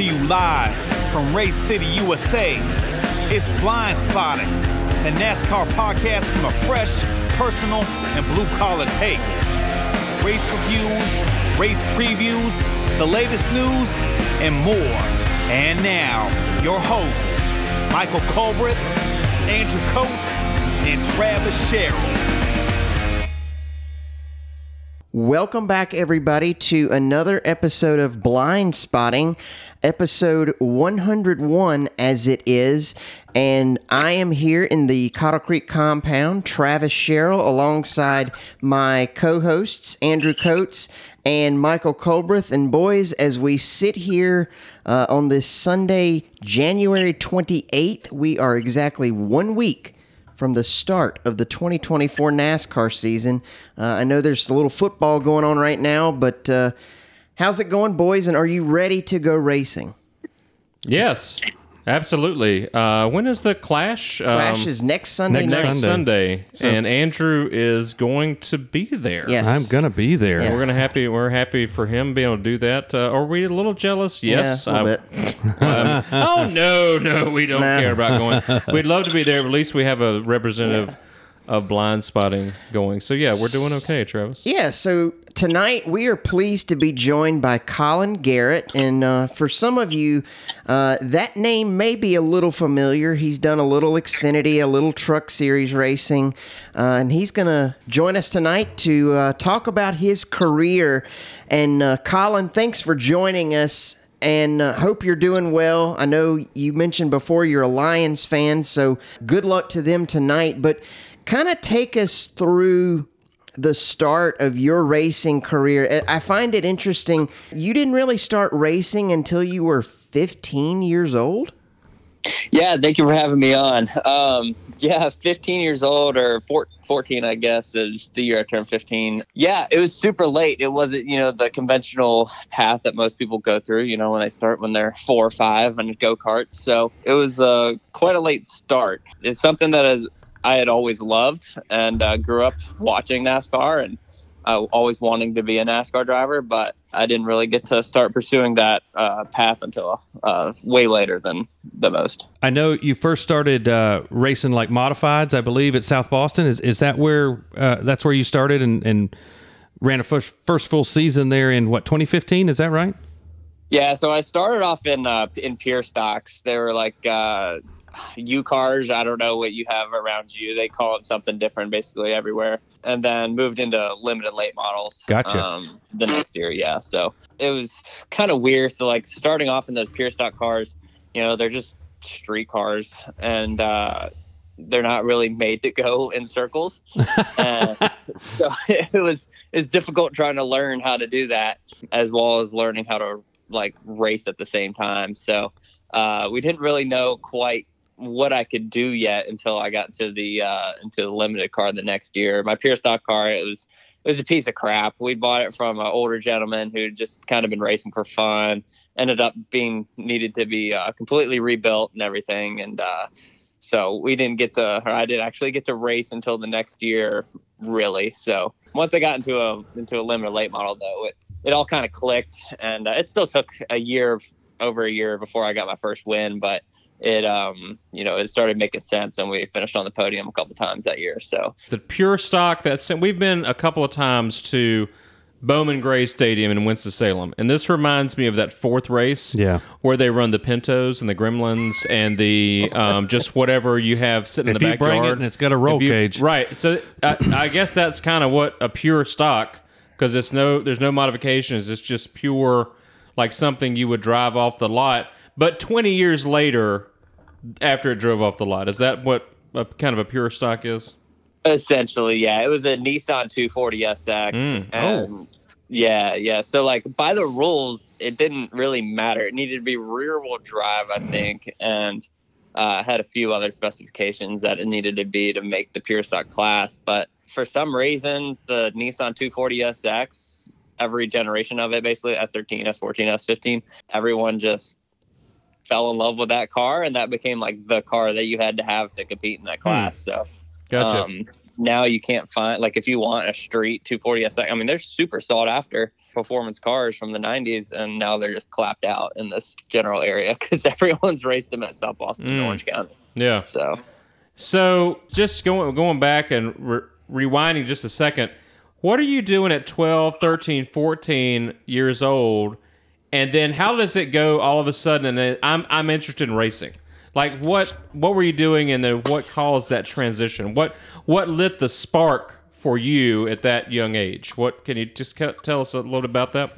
to you live from Race City, USA. It's Blind Spotting, the NASCAR podcast from a fresh, personal, and blue collar take. Race reviews, race previews, the latest news, and more. And now, your hosts, Michael Colbreth, Andrew Coates, and Travis Sherrill. Welcome back, everybody, to another episode of Blind Spotting, episode 101 as it is. And I am here in the Cottle Creek compound, Travis Sherrill, alongside my co hosts, Andrew Coates and Michael Colbreth. And boys, as we sit here uh, on this Sunday, January 28th, we are exactly one week from the start of the 2024 NASCAR season. Uh, I know there's a little football going on right now, but uh, how's it going, boys? And are you ready to go racing? Yes, absolutely. Uh, when is the Clash? Clash Um, is next Sunday next night. Sunday, and Andrew is going to be there. Yes. I'm gonna be there. Yes. We're gonna happy. We're happy for him being able to do that. Uh, are we a little jealous? Yes. Yeah, a little I- bit. um, oh no, no, we don't Nah. care about going. We'd love to be there. But at least we have a representative of blind spotting going. So yeah, we're doing okay, Travis. Yeah, so tonight we are pleased to be joined by Colin Garrett. And uh, for some of you, uh, that name may be a little familiar. He's done a little Xfinity, a little truck series racing. Uh, and he's going to join us tonight to uh, talk about his career. And uh, Colin, thanks for joining us. And uh, hope you're doing well. I know you mentioned before you're a Lions fan, so good luck to them tonight. But kind of take us through the start of your racing career. I find it interesting. You didn't really start racing until you were 15 years old. Yeah, thank you for having me on. Um, yeah, 15 years old or four, 14, I guess, is the year I turned 15. Yeah, it was super late. It wasn't, you know, the conventional path that most people go through, you know, when they start when they're four or five on go karts. So it was uh, quite a late start. It's something that is, I had always loved and uh, grew up watching NASCAR and uh, always wanting to be a NASCAR driver, but I didn't really get to start pursuing that uh, path until uh, way later than the most. I know you first started uh, racing like modifieds, I believe, at South Boston. Is is that where uh, that's where you started and, and ran a first first full season there in what 2015? Is that right? Yeah, so I started off in uh, in pure stocks. They were like uh, U cars. I don't know what you have around you. They call it something different basically everywhere. And then moved into limited late models. Gotcha. Um, the next year, yeah. So it was kind of weird. So like starting off in those pure stock cars, you know, they're just street cars and uh, they're not really made to go in circles. so it was it's difficult trying to learn how to do that as well as learning how to like race at the same time. So uh, we didn't really know quite what I could do yet until I got to the uh, into the limited car the next year. My pure stock car it was it was a piece of crap. We bought it from an older gentleman who just kind of been racing for fun. Ended up being needed to be uh, completely rebuilt and everything, and uh, so we didn't get to. Or I didn't actually get to race until the next year, really. So once I got into a into a limited late model, though, it it all kind of clicked, and uh, it still took a year, over a year before I got my first win, but it um you know it started making sense, and we finished on the podium a couple times that year. So It's a pure stock. That's we've been a couple of times to Bowman Gray Stadium in Winston Salem, and this reminds me of that fourth race, Yeah. where they run the Pintos and the Gremlins and the um, just whatever you have sitting If in the you bring backyard. it and it's got a roll you- cage. right? So I, I guess that's kind of what a pure stock because it's no there's no modifications. It's just pure like something you would drive off the lot. But 20 years later, after it drove off the lot, is that what a, kind of a pure stock is? Essentially, yeah. It was a Nissan 240 SX. Mm. And yeah, yeah. So like by the rules, it didn't really matter. It needed to be rear wheel drive, I think, and uh, had a few other specifications that it needed to be to make the pure stock class. But for some reason, the Nissan 240 SX, every generation of it, basically S13, S14, S15, everyone just fell in love with that car, and that became like the car that you had to have to compete in that class. So Gotcha. um, now you can't find like if you want a street 240 SX. I mean, they're super sought after performance cars from the 90s, and now they're just clapped out in this general area because everyone's raced them at South Boston and Mm. Orange County. Yeah. So So just going going back and re- rewinding just a second, what are you doing at 12, 13, 14 years old? And then how does it go all of a sudden? And I'm I'm interested in racing. Like what what were you doing and then what caused that transition? What what lit the spark for you at that young age? What can you just tell us a little about that?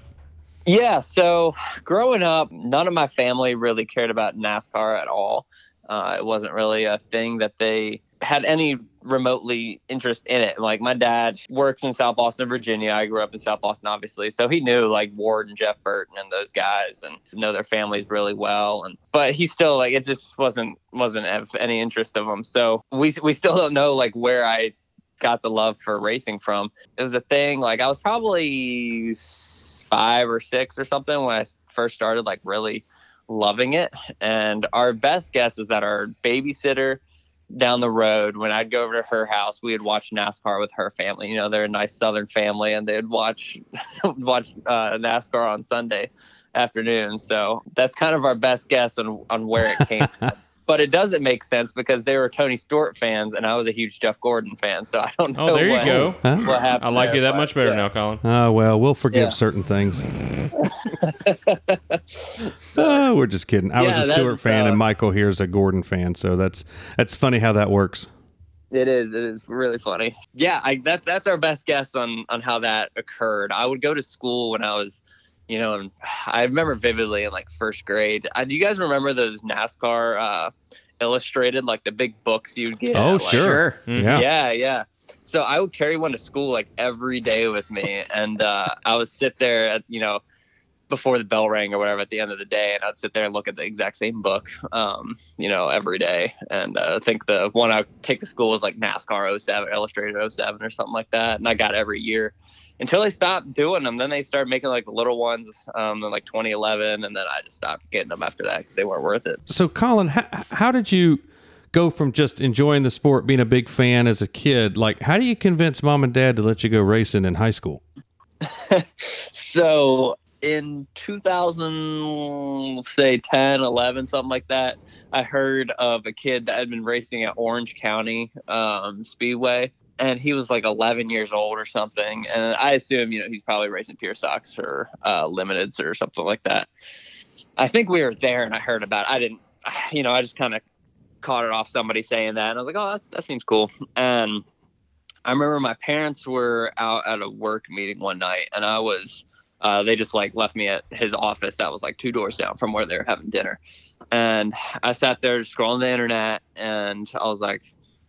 Yeah, so growing up, none of my family really cared about NASCAR at all. Uh, it wasn't really a thing that they had any remotely interest in it. Like my dad works in South Boston, Virginia. I grew up in South Boston, obviously, so he knew like Ward and Jeff Burton and those guys, and know their families really well. And but he still like it just wasn't wasn't of any interest of him. So we we still don't know like where I got the love for racing from. It was a thing like I was probably five or six or something when I first started like really loving it. And our best guess is that our babysitter down the road, when I'd go over to her house, we would watch NASCAR with her family. You know, they're a nice Southern family, and they'd watch watch uh, NASCAR on Sunday afternoon. So that's kind of our best guess on on where it came. from. But it doesn't make sense because they were Tony Stewart fans, and I was a huge Jeff Gordon fan. So I don't know. Oh, there you what, go. Huh? What happened I like there, you that but, much better yeah. now, Colin. Oh well, we'll forgive Yeah. certain things. oh, we're just kidding. I was a Stewart fan, uh, and Michael here's a Gordon fan. So that's that's funny how that works. It is. It is really funny. Yeah, I, that's that's our best guess on on how that occurred. I would go to school when I was, you know, and I remember vividly in like first grade. Uh, do you guys remember those NASCAR uh, illustrated, like the big books you'd get? Oh, at, like- sure. Mhm. Yeah. Yeah, yeah. So I would carry one to school like every day with me, and uh, I would sit there at you know before the bell rang or whatever at the end of the day, and I'd sit there and look at the exact same book, um, you know, every day. And uh, I think the one I take to school was like NASCAR 07, Illustrated 07 or something like that, and I got every year until they stopped doing them. Then they started making like the little ones um, in like 2011, and then I just stopped getting them after that. 'cause They weren't worth it. So, Colin, how, how did you go from just enjoying the sport, being a big fan as a kid? Like, how do you convince mom and dad to let you go racing in high school? so in 2000 say 10 11 something like that i heard of a kid that had been racing at orange county um, speedway and he was like 11 years old or something and i assume you know he's probably racing pure stocks or uh, limiteds or something like that. I think we were there and i heard about it. I didn't you know i just kind of caught it off somebody saying that and i was like oh that seems cool. And I remember my parents were out at a work meeting one night, and I was, uh, they just like left me at his office that was like two doors down from where they were having dinner. And I sat there scrolling the internet, and I was like,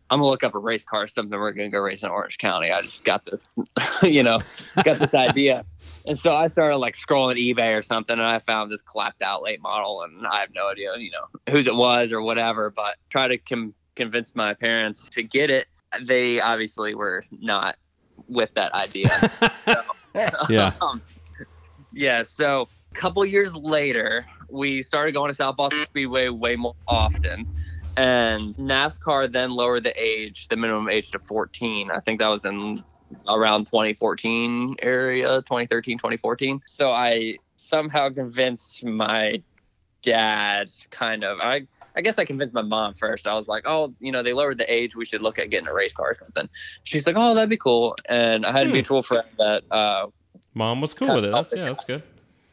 I'm gonna look up a race car, something we're gonna go race in Orange County. I just got this, you know, got this idea. And so I started like scrolling eBay or something, and I found this clapped out late model, and I have no idea, you know, whose it was or whatever. But try to com- convince my parents to get it. They obviously were not with that idea. so, Yeah. um, yeah. So a couple years later, we started going to South Boston Speedway way more often. And NASCAR then lowered the age, the minimum age to 14. I think that was in around 2014 area, 2013, 2014. So I somehow convinced my dad kind of I I guess I convinced my mom first. I was like, "Oh, you know, they lowered the age. We should look at getting a race car or something." She's like, "Oh, that'd be cool." And I had a Hmm. mutual friend that uh Mom was cool with it. That's yeah, that's good.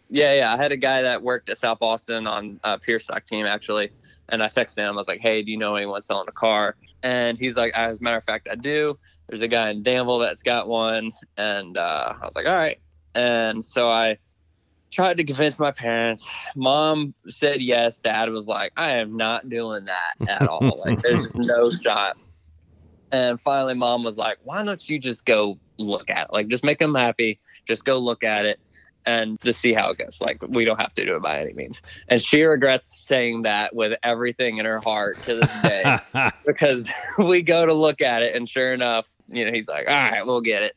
yeah, yeah. I had a guy that worked at South Boston on a Pure Stock team actually, and I texted him. I was like, "Hey, do you know anyone selling a car?" And he's like, "As a matter of fact, I do. There's a guy in Danville that's got one." And uh, I was like, "All right." And so I tried to convince my parents. Mom said yes. Dad was like, "I am not doing that at all. like, there's just no shot." And finally, mom was like, "Why don't you just go look at it? Like, just make them happy. Just go look at it." and just see how it goes. Like we don't have to do it by any means. And she regrets saying that with everything in her heart to this day because we go to look at it and sure enough, you know, he's like, "All right, we'll get it."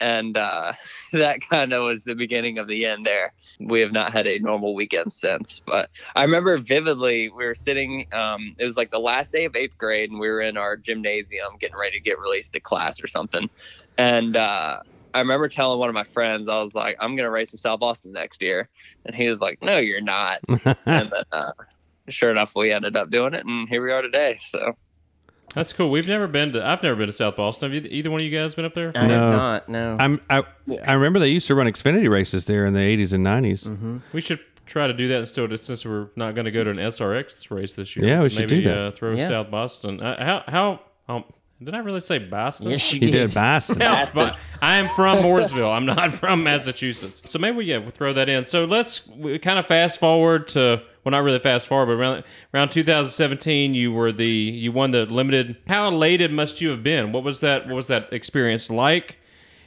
And uh, that kind of was the beginning of the end there. We have not had a normal weekend since. But I remember vividly, we were sitting, um, it was like the last day of eighth grade, and we were in our gymnasium getting ready to get released to class or something. And uh, I remember telling one of my friends, I was like, I'm going to race in South Boston next year. And he was like, No, you're not. and then, uh, sure enough, we ended up doing it, and here we are today. So. That's cool. We've never been to. I've never been to South Boston. Have you, either one of you guys been up there? I No. have not. No. I'm I, I remember they used to run Xfinity races there in the 80s and 90s. Mm-hmm. We should try to do that instead. Since we're not going to go to an SRX race this year. Yeah, we should Maybe, do that. Uh, throw Yeah. South Boston. Uh, how how um, did I really say Boston? yes, you He did. did Boston. Yeah, but I am from Mooresville. I'm not from Massachusetts. So maybe yeah, we'll throw that in. So let's we kind of fast forward to well, not really fast forward, but around around 2017, you were the you won the limited. How elated must you have been? What was that? What was that experience like?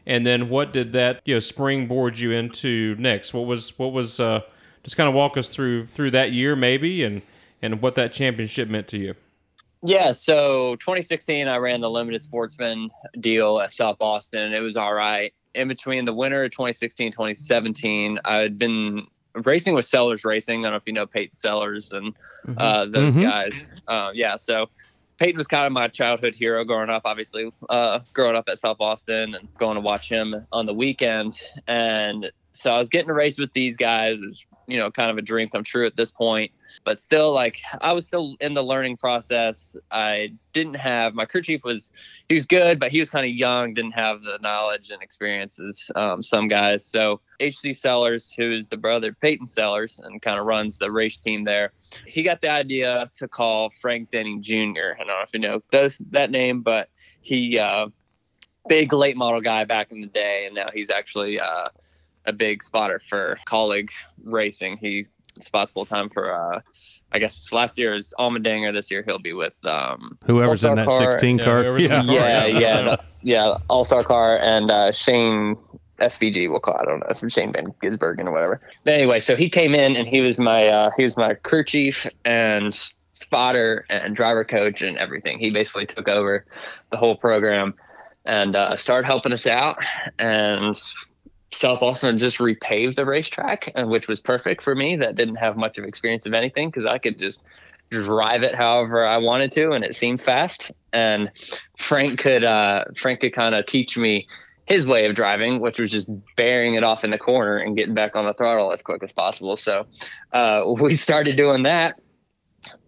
And then what did that you know springboard you into next? What was what was uh, just kind of walk us through through that year maybe and and what that championship meant to you. Yeah, so 2016, I ran the limited sportsman deal at South Boston. and It was all right. In between the winter of 2016, 2017, I had been racing with Sellers Racing. I don't know if you know Peyton Sellers and uh, those Mhm. guys. Uh, yeah, so Peyton was kind of my childhood hero growing up, obviously, uh, growing up at South Boston and going to watch him on the weekends. And so I was getting to race with these guys. It was, you know, kind of a dream come true at this point. But still like i was still in the learning process. I didn't have my crew chief was he was good but he was kind of young didn't have the knowledge and experiences um, some guys. So hc sellers who's the brother peyton sellers and kind of runs the race team there he got the idea to call frank denning jr i don't know if you know those that name but he uh big late model guy back in the day and now he's actually uh a big spotter for Kaulig racing he spots full time for uh I guess last year is Allmendinger. This year he'll be with um Whoever's in that All-Star car. 16 car. whoever's in Yeah. car. yeah, yeah. yeah, no, yeah, All Star car and uh, Shane SVG. We'll call it, I don't know, it's from Shane Van Gisbergen or whatever. But anyway, so he came in and he was my uh, he was my crew chief and spotter and driver coach and everything. He basically took over the whole program and uh, started helping us out and. South Boston just repaved the racetrack, which was perfect for me. That didn't have much of experience of anything because I could just drive it however I wanted to, and it seemed fast. And Frank could uh, Frank could kind of teach me his way of driving, which was just bearing it off in the corner and getting back on the throttle as quick as possible. So uh, we started doing that.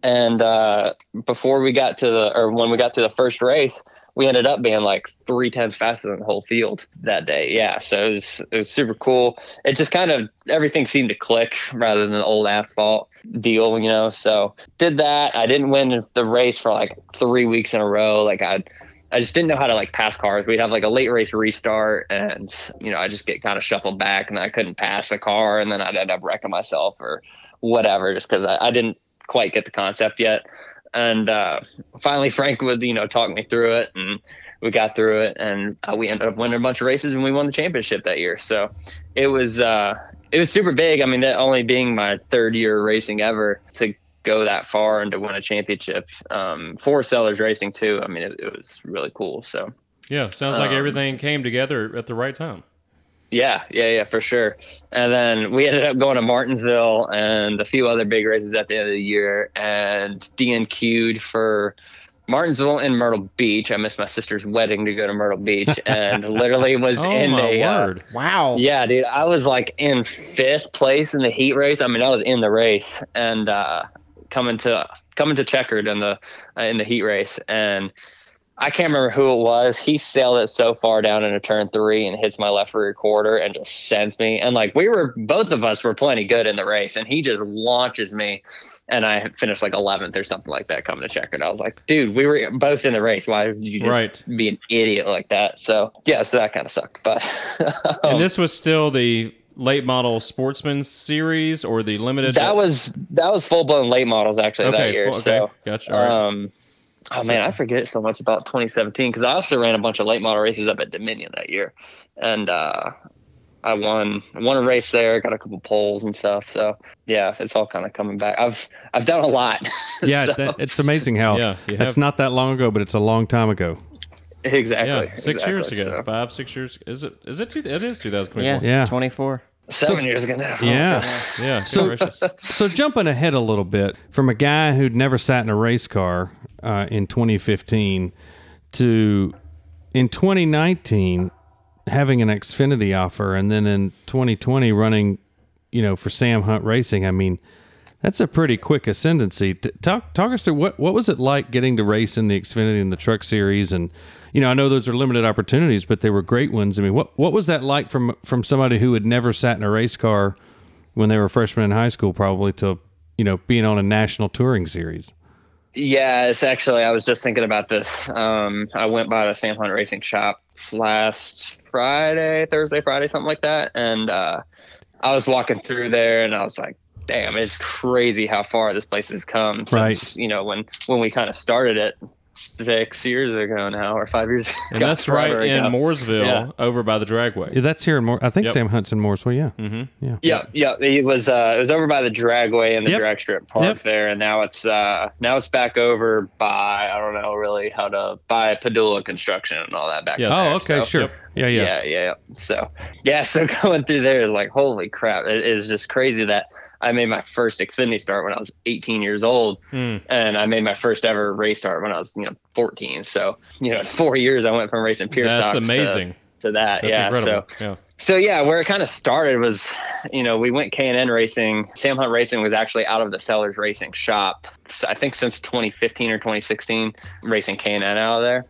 And uh, before we got to the, or when we got to the first race, we ended up being like three tenths faster than the whole field that day. Yeah, so it was it was super cool. It just kind of everything seemed to click rather than the old asphalt deal, you know. So did that. I didn't win the race for like three weeks in a row. Like I, I just didn't know how to like pass cars. We'd have like a late race restart, and you know I just get kind of shuffled back, and I couldn't pass a car, and then I'd end up wrecking myself or whatever, just because I, I didn't quite get the concept yet and uh, finally Frank would you know talk me through it, and we got through it, and uh, we ended up winning a bunch of races, and we won the championship that year. So it was uh, it was super big. I mean, that only being my third year racing ever to go that far and to win a championship um, for Sellers Racing too. I mean, it, it was really cool. So Yeah, sounds like Um, everything came together at the right time. Yeah, yeah, yeah, for sure. And then we ended up going to Martinsville and a few other big races at the end of the year and DNQ'd for Martinsville and Myrtle Beach. I missed my sister's wedding to go to Myrtle Beach and literally was Oh in my a uh! Wow. yeah, dude. I was like in fifth place in the heat race. I mean, I was in the race and uh, coming to coming to checkered in the uh, in the heat race, and I can't remember who it was. He sailed it so far down into turn three and hits my left rear quarter and just sends me. And like we were, both of us were plenty good in the race, and he just launches me, and I finished like 11th or something like that coming to check checkered. I was like, dude, we were both in the race. Why did you just Right. be an idiot like that? So yeah, so that kind of sucked, but. and this was still the late model sportsman series or the limited. That was that was full blown late models actually okay. that year. full- okay, So, gotcha. All right. um, oh man, I forget so much about 2017 because I also ran a bunch of late model races up at Dominion that year, and uh, I won won a race there, got a couple poles and stuff. So yeah, it's all kind of coming back. I've I've done a lot. Yeah, So, that, it's amazing how Yeah, it's not that long ago, but it's a long time ago. exactly. Yeah, six years ago, So, five, six years. Is it? Is it? Two, it is 2024. Yeah, Yeah. 24. Seven years ago now. Yeah. Yeah. So- So jumping ahead a little bit from a guy who'd never sat in a race car uh, in 2015 to in 2019 having an Xfinity offer, and then in 2020 running, you know, for Sam Hunt Racing. I mean, that's a pretty quick ascendancy. Talk talk us through what what was it like getting to race in the Xfinity and the Truck Series, and you know, I know those are limited opportunities, but they were great ones. I mean, what what was that like from from somebody who had never sat in a race car when they were freshmen in high school, probably to you know being on a national touring series? Yeah, it's actually I was just thinking about this. Um, I went by the Sam Hunt Racing shop last Friday, Thursday, Friday, something like that, and uh, I was walking through there, and I was like, "Damn, it's crazy how far this place has come." Since, Right. You know, when when we kind of started it six years ago now, or five years. and ago, that's right in ago. Mooresville, Yeah. over by the Dragway. Yeah, that's here in Moore. I think Yep. Sam Hunt's in Mooresville. Yeah, Mm-hmm. yeah, Yeah, yeah. It was uh, it was over by the Dragway and the Yep. drag strip park Yep. there, and now it's uh, now it's back over by I don't know really how to by Padula Construction and all that back. Yes. there. Oh, okay, So- sure. Yep. Yeah, yeah, Yeah, yeah, yeah. So yeah, so going through there is like holy crap! It is just crazy that I made my first Xfinity start when I was 18 years old, Mm. and I made my first ever race start when I was you know 14. So you know, in four years I went from racing pure That's stocks to- amazing. to, that. That's yeah, incredible. so yeah. so yeah, where it kind of started was, you know, we went K and N racing. Sam Hunt Racing was actually out of the Sellers Racing shop. I think since 2015 or 2016, racing K and N out of there.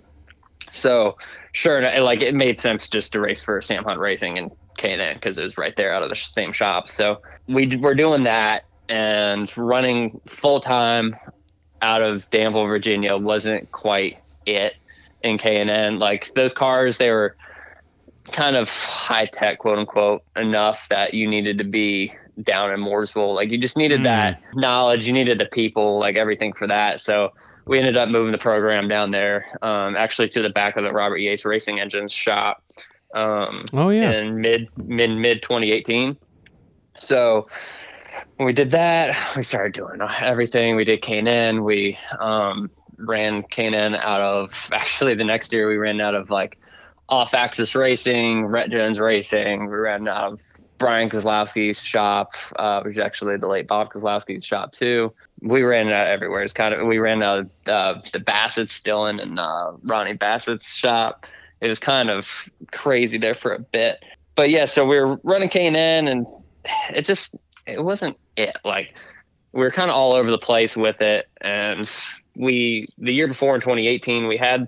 So sure, like it made sense just to race for Sam Hunt Racing and K and N because it was right there out of the sh- same shop. So we d- were doing that and running full time out of Danville, Virginia wasn't quite it in K and N. Like those cars, they were kind of high tech, quote unquote, enough that you needed to be down in Mooresville. Like you just needed Mm. that knowledge, you needed the people, like everything for that. So we ended up moving the program down there, um, actually to the back of the Robert Yates Racing Engines shop. Um, Oh yeah. in mid mid mid 2018. So we did that, we started doing everything. We did K&N. We um, ran K&N out of actually the next year we ran out of like off axis racing, Rette Jones Racing. We ran out of Brian Kozlowski's shop, uh, which is actually the late Bob Kozlowski's shop too. We ran out everywhere. It's kind of we ran out of uh, the Bassett's, Dillon and uh, Ronnie Bassett's shop. It was kind of crazy there for a bit, but yeah. So we were running K and N, and it just it wasn't it. Like we were kind of all over the place with it, and we the year before in 2018 we had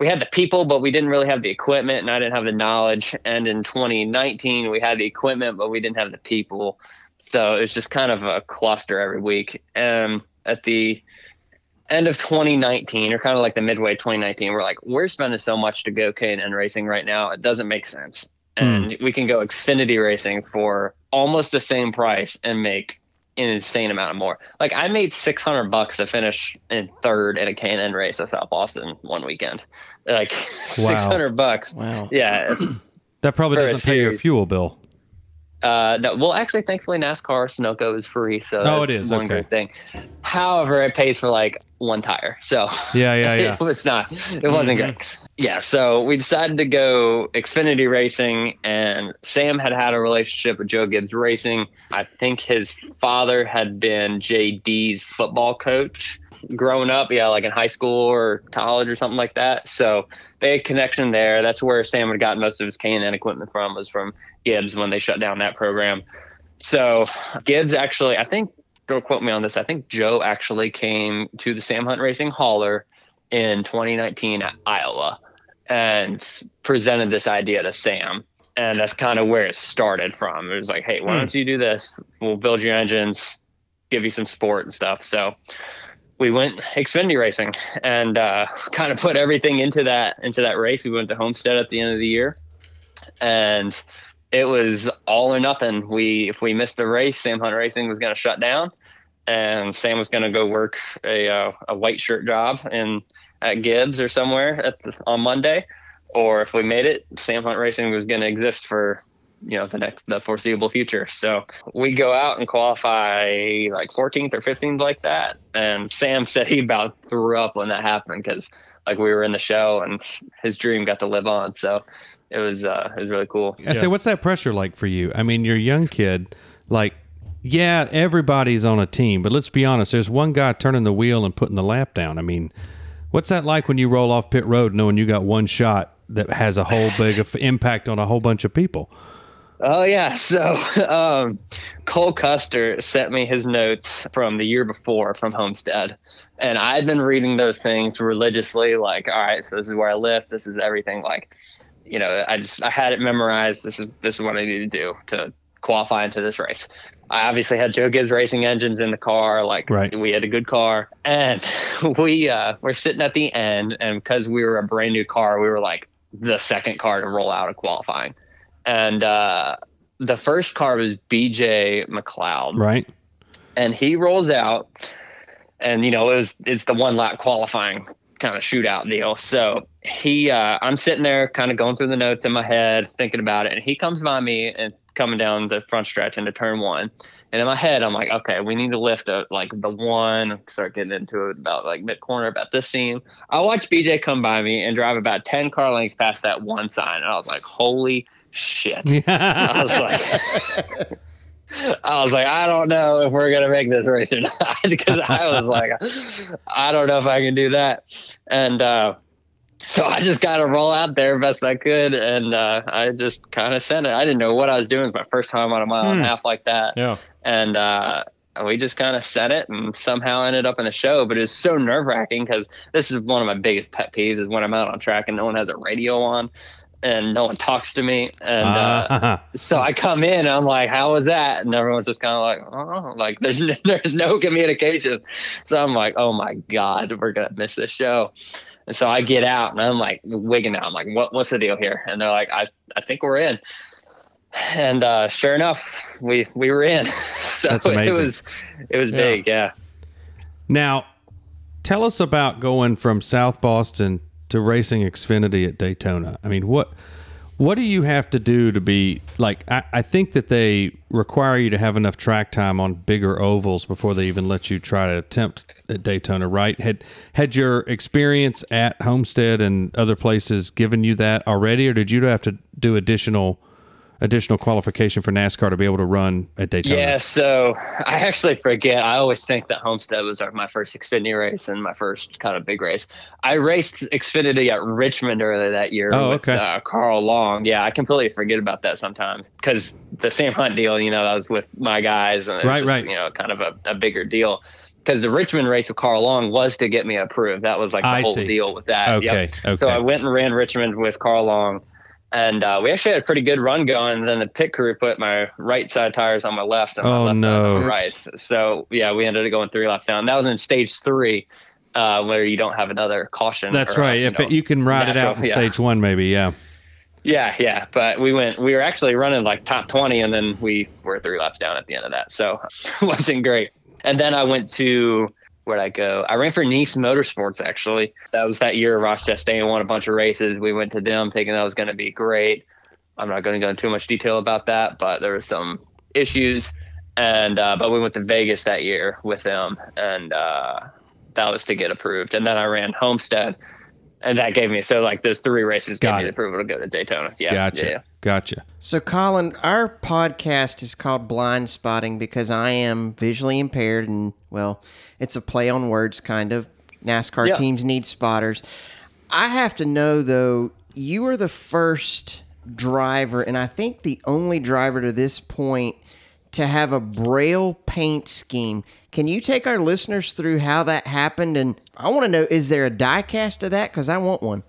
we had the people, but we didn't really have the equipment, and I didn't have the knowledge. And in 2019, we had the equipment, but we didn't have the people. So it was just kind of a cluster every week. And at the end of 2019, or kind of like the midway 2019, we're like, we're spending so much to go K&N racing right now, it doesn't make sense. And we can go Xfinity racing for almost the same price and make an insane amount of more. Like I made 600 bucks to finish in third in a K&N race at South Boston one weekend. Like Wow. 600 bucks. Wow. Yeah. That probably doesn't pay your fuel bill. Uh, no, well, actually, thankfully, NASCAR Sunoco is free, so Oh, it is, one okay. great thing. However, it pays for like one tire, so Yeah, yeah, yeah. it was not. It wasn't Mhm. good. Yeah, so we decided to go Xfinity Racing, and Sam had had a relationship with Joe Gibbs Racing. I think his father had been JD's football coach growing up, yeah, like in high school or college or something like that. So they had connection there. That's where Sam had gotten most of his K&N equipment from, was from Gibbs when they shut down that program. So Gibbs actually, I think, don't quote me on this. I think Joe actually came to the Sam Hunt Racing hauler in 2019 at Iowa and presented this idea to Sam. And that's kind of where it started from. It was like, hey, why Hmm. don't you do this? We'll build your engines, give you some sport and stuff. So we went Xfinity racing and uh, kind of put everything into that into that race. We went to Homestead at the end of the year, and it was all or nothing. We if we missed the race, Sam Hunt Racing was going to shut down, and Sam was going to go work a uh, a white shirt job in at Gibbs or somewhere at the, on Monday, or if we made it, Sam Hunt Racing was going to exist for you know the next the foreseeable future. So we go out and qualify like 14th or 15th like that, and Sam said he about threw up when that happened because like we were in the show and his dream got to live on. So it was uh, it was really cool. I say, what's that pressure like for you? I mean, you're a young kid. Like, yeah, everybody's on a team, but let's be honest. There's one guy turning the wheel and putting the lap down. I mean, what's that like when you roll off pit road knowing you got one shot that has a whole big of impact on a whole bunch of people? Oh yeah. So um, Cole Custer sent me his notes from the year before from Homestead, and I had been reading those things religiously. Like, all right, so this is where I live. This is everything. Like, you know, I just I had it memorized. This is this is what I need to do to qualify into this race. I obviously had Joe Gibbs racing engines in the car. Like Right. we had a good car, and we uh, were sitting at the end, and because we were a brand new car, we were like the second car to roll out of qualifying, and uh, the first car was BJ McLeod, Right? and he rolls out, and you know it was it's the one lap qualifying kind of shootout deal. So he, uh, I'm sitting there kind of going through the notes in my head, thinking about it, and he comes by me and coming down the front stretch into turn one. And in my head, I'm like, okay, we need to lift up like the one, start getting into it about like mid corner about this seam. I watched BJ come by me and drive about 10 car lengths past that one sign. And I was like, holy shit. I was like, I was like, I don't know if we're gonna make this race or not because I was like, I don't know if I can do that, and uh, so I just got to roll out there best I could, and uh, I just kind of sent it. I didn't know what I was doing. It was my first time on a mile and a half like that, Yeah. and uh, we just kind of set it and somehow ended up in the show. But it was so nerve wracking because this is one of my biggest pet peeves is when I'm out on track and no one has a radio on and no one talks to me. And uh, Ah, so I come in, I'm like, "How was that?" And everyone's just kind of like, "Oh, like there's there's no communication." So I'm like, "Oh my god, we're gonna miss this show." And so I get out and I'm like wigging out. I'm like, "What what's the deal here?" And they're like, "I I think we're in." And uh, sure enough, we we were in. so That's it was it was Yeah. big, yeah. Now, tell us about going from South Boston to racing Xfinity at Daytona. I mean, what what do you have to do to be like? I, I think that they require you to have enough track time on bigger ovals before they even let you try to attempt at Daytona, right? Had had your experience at Homestead and other places given you that already, or did you have to do additional additional qualification for NASCAR to be able to run at Daytona? Yeah, so I actually forget. I always think that Homestead was our, my first Xfinity race and my first kind of big race. I raced Xfinity at Richmond earlier that year Oh, with okay. uh, Carl Long. Yeah, I completely forget about that sometimes because the Sam Hunt deal, you know, that was with my guys and Right, just, right. you know, kind of a, a bigger deal. Because the Richmond race with Carl Long was to get me approved. That was like the I whole see. deal with that. Okay, Yep. okay. So I went and ran Richmond with Carl Long and uh, we actually had a pretty good run going. And then the pit crew put my right side tires on my left and my Oh, left side no. on my right. So yeah, we ended up going three laps down. That was in stage three, uh, where you don't have another caution. That's or, right. you If know, it, you can ride it out in yeah. stage one, maybe, yeah. Yeah, yeah. But we went. We were actually running like top twenty, and then we were three laps down at the end of that. So it wasn't great. And then I went to where'd I go? I ran for Niece Motorsports actually. That was that year Ross Chastain won a bunch of races. We went to them thinking that was going to be great. I'm not going to go into too much detail about that, but there were some issues. And uh, but we went to Vegas that year with them, and uh, that was to get approved. And then I ran Homestead, and that gave me so like those three races Got gave me it. the approval to go to Daytona. Yeah, Gotcha. yeah, yeah. Gotcha. So, Colin, our podcast is called Blind Spotting because I am visually impaired, and well, it's a play on words, kind of. NASCAR Yeah. teams need spotters. I have to know, though, you were the first driver, and I think the only driver to this point to have a braille paint scheme. Can you take our listeners through how that happened? And I want to know is there a die cast of that? Because I want one.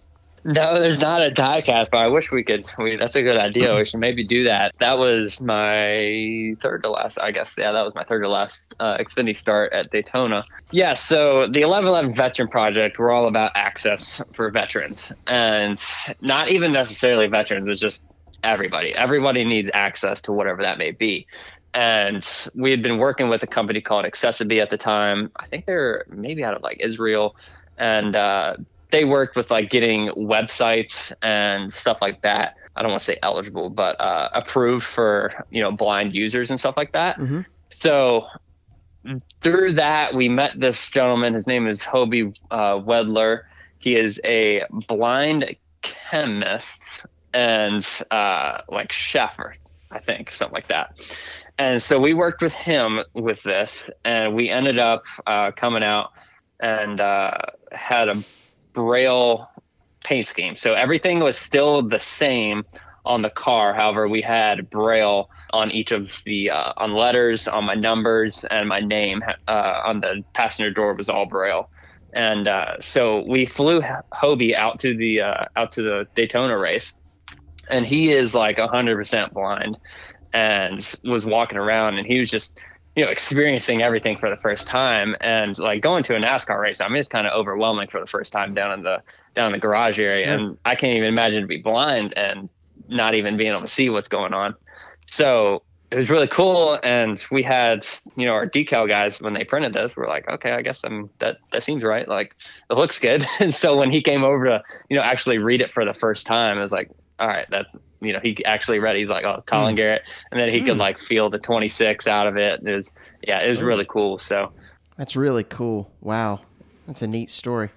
No, there's not a die cast, but I wish we could. We, that's a good idea. We should maybe do that. That was my third to last, I guess. Yeah, that was my third to last uh, Xfinity start at Daytona. Yeah, so the 1111 Veteran Project, we're all about access for veterans, and not even necessarily veterans. It's just everybody. Everybody needs access to whatever that may be. And we had been working with a company called accessiBe at the time. I think they're maybe out of like Israel, and uh, they worked with like getting websites and stuff like that. I don't want to say eligible, but uh, approved for you know blind users and stuff like that. Mhm. So through that, we met this gentleman. His name is Hoby uh, Wedler. He is a blind chemist and uh, like chef, I think something like that. And so we worked with him with this, and we ended up uh, coming out and uh, had a braille paint scheme. So everything was still the same on the car. However, we had braille on each of the uh, on letters, on my numbers, and my name uh, on the passenger door was all braille. And uh, so we flew Hoby out to the uh, out to the Daytona race, and he is like hundred percent blind, and was walking around, and he was just you know experiencing everything for the first time, and like going to a NASCAR race. I mean, it's kind of overwhelming for the first time down in the down in the garage area, sure. and I can't even imagine to be blind and not even being able to see what's going on. So it was really cool and we had you know our decal guys when they printed this we're like okay i guess i'm that that seems right like it looks good and so when he came over to you know actually read it for the first time it was like all right that you know he actually read it. he's like oh colin mm. garrett and then he mm. could like feel the 26 out of it And it was yeah it was oh. really cool so that's really cool wow that's a neat story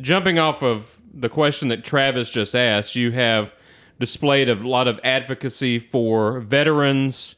jumping off of the question that travis just asked you have displayed a lot of advocacy for veterans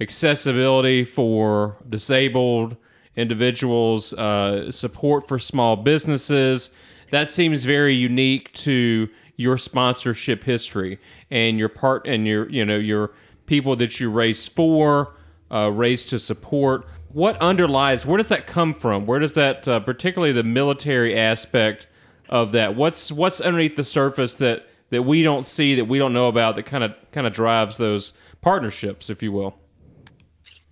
accessibility for disabled individuals, uh, support for small businesses. That seems very unique to your sponsorship history and your part and your you know your people that you race for, uh, race to support. What underlies? Where does that come from? Where does that, uh, particularly the military aspect of that? What's what's underneath the surface that that we don't see, that we don't know about, that kind of kind of drives those partnerships, if you will?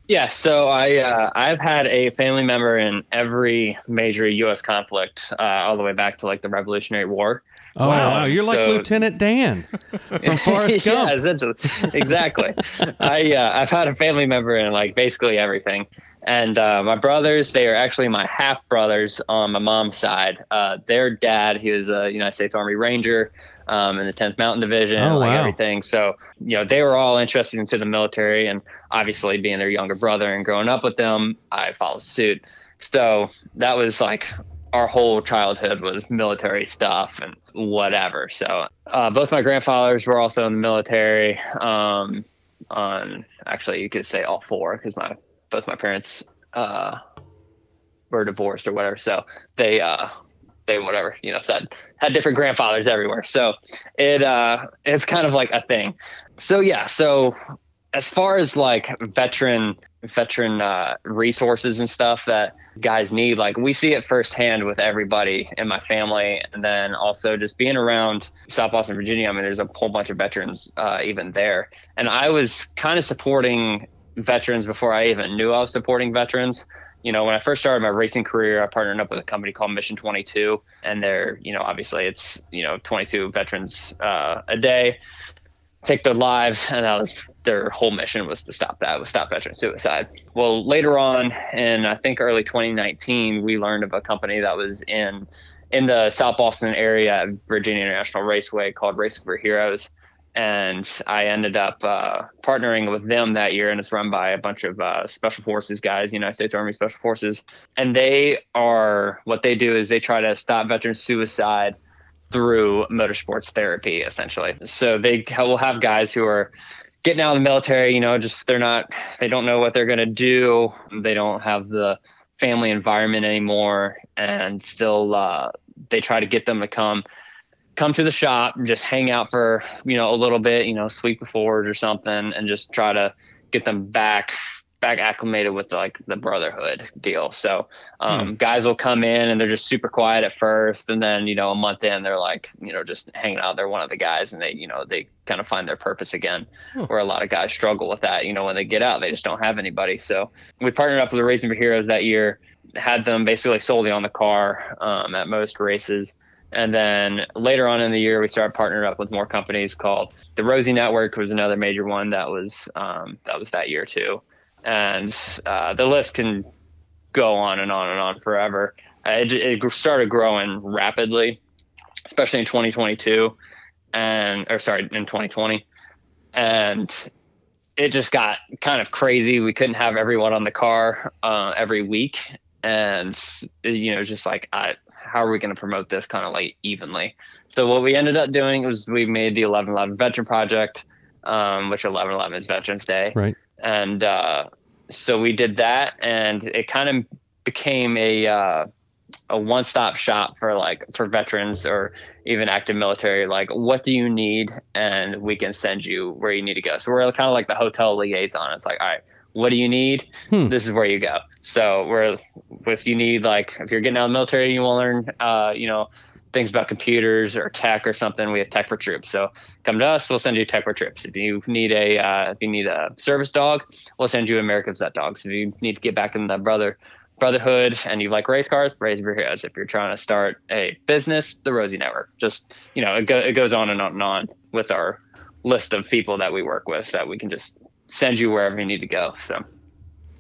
Yeah, so I uh, I've had a family member in every major U.S. conflict, uh, all the way back to like the Revolutionary War. Oh wow, you're like so, Lieutenant Dan from Forrest Gump. yeah, essentially, exactly. I uh, I've had a family member in like basically everything, and uh, my brothers they are actually my half brothers on my mom's side. Uh, their dad he was a United States Army Ranger um, in the 10th Mountain Division, oh, like wow. everything. So, you know, they were all interested into the military, and obviously, being their younger brother and growing up with them, I followed suit. So that was like our whole childhood was military stuff and whatever. So uh, both my grandfathers were also in the military. Um, on actually, you could say all four because my both my parents uh, were divorced or whatever. So they uh, they whatever you know had had different grandfathers everywhere so it uh it's kind of like a thing so yeah so as far as like veteran veteran uh, resources and stuff that guys need. Like we see it firsthand with everybody in my family. And then also just being around south boston virginia i mean there's a whole bunch of veterans uh, even there. And i was kind of supporting veterans before i even knew i was supporting veterans. You know, when I first started my racing career, I partnered up with a company called Mission 22, and they're, you know, obviously it's, you know, 22 veterans uh, a day take their lives, and that was their whole mission was to stop that, was stop veteran suicide. Well, later on, in I think early 2019, we learned of a company that was in in the South Boston area at Virginia International Raceway called Racing for Heroes and I ended up uh, partnering with them that year, and it's run by a bunch of uh, special forces guys, United States Army Special Forces, and they are what they do is they try to stop veteran suicide through motorsports therapy, essentially. So they will have guys who are getting out of the military, you know, just they're not, they don't know what they're going to do, they don't have the family environment anymore, and they'll uh, they try to get them to come come to the shop, just hang out for you know a little bit, you know, sweep the floors or something, and just try to get them back back acclimated with the, like the brotherhood deal. So um, hmm. guys will come in and they're just super quiet at first, and then you know a month in they're like you know just hanging out. They're one of the guys, and they you know they kind of find their purpose again. Hmm. Where a lot of guys struggle with that. You know when they get out, they just don't have anybody. So we partnered up with the Racing for Heroes that year. Had them basically solely on the car um, at most races and then later on in the year, we started partnering up with more companies called the Rosie Network was another major one that was um, that was that year too, and uh, the list can go on and on and on forever. Uh, it, it started growing rapidly, especially in 2022, and or sorry, in 2020, and it just got kind of crazy. We couldn't have everyone on the car uh, every week, and you know, just like I how are we going to promote this kind of like evenly? So what we ended up doing was we made the 1111 Veteran Project, um, which 1111 is Veterans Day, Right. And uh, so we did that, and it kind of became a uh, a one stop shop for like for veterans or even active military. Like, what do you need, and we can send you where you need to go. So we're kind of like the hotel liaison. It's like, all right, what do you need? Hmm. This is where you go. So we're if you need like if you're getting out of the military, you want to learn, uh, you know. Things about computers or tech or something, we have Tech for Troops. So come to us, we'll send you Tech for Troops. If you need a uh, if you need a service dog, we'll send you America's Vet Dogs. If you need to get back in the brother brotherhood and you like race cars, Raise Your Heroes. If you're trying to start a business, the Rosie Network. Just you know, it, go, it goes on and on and on with our list of people that we work with that we can just send you wherever you need to go. So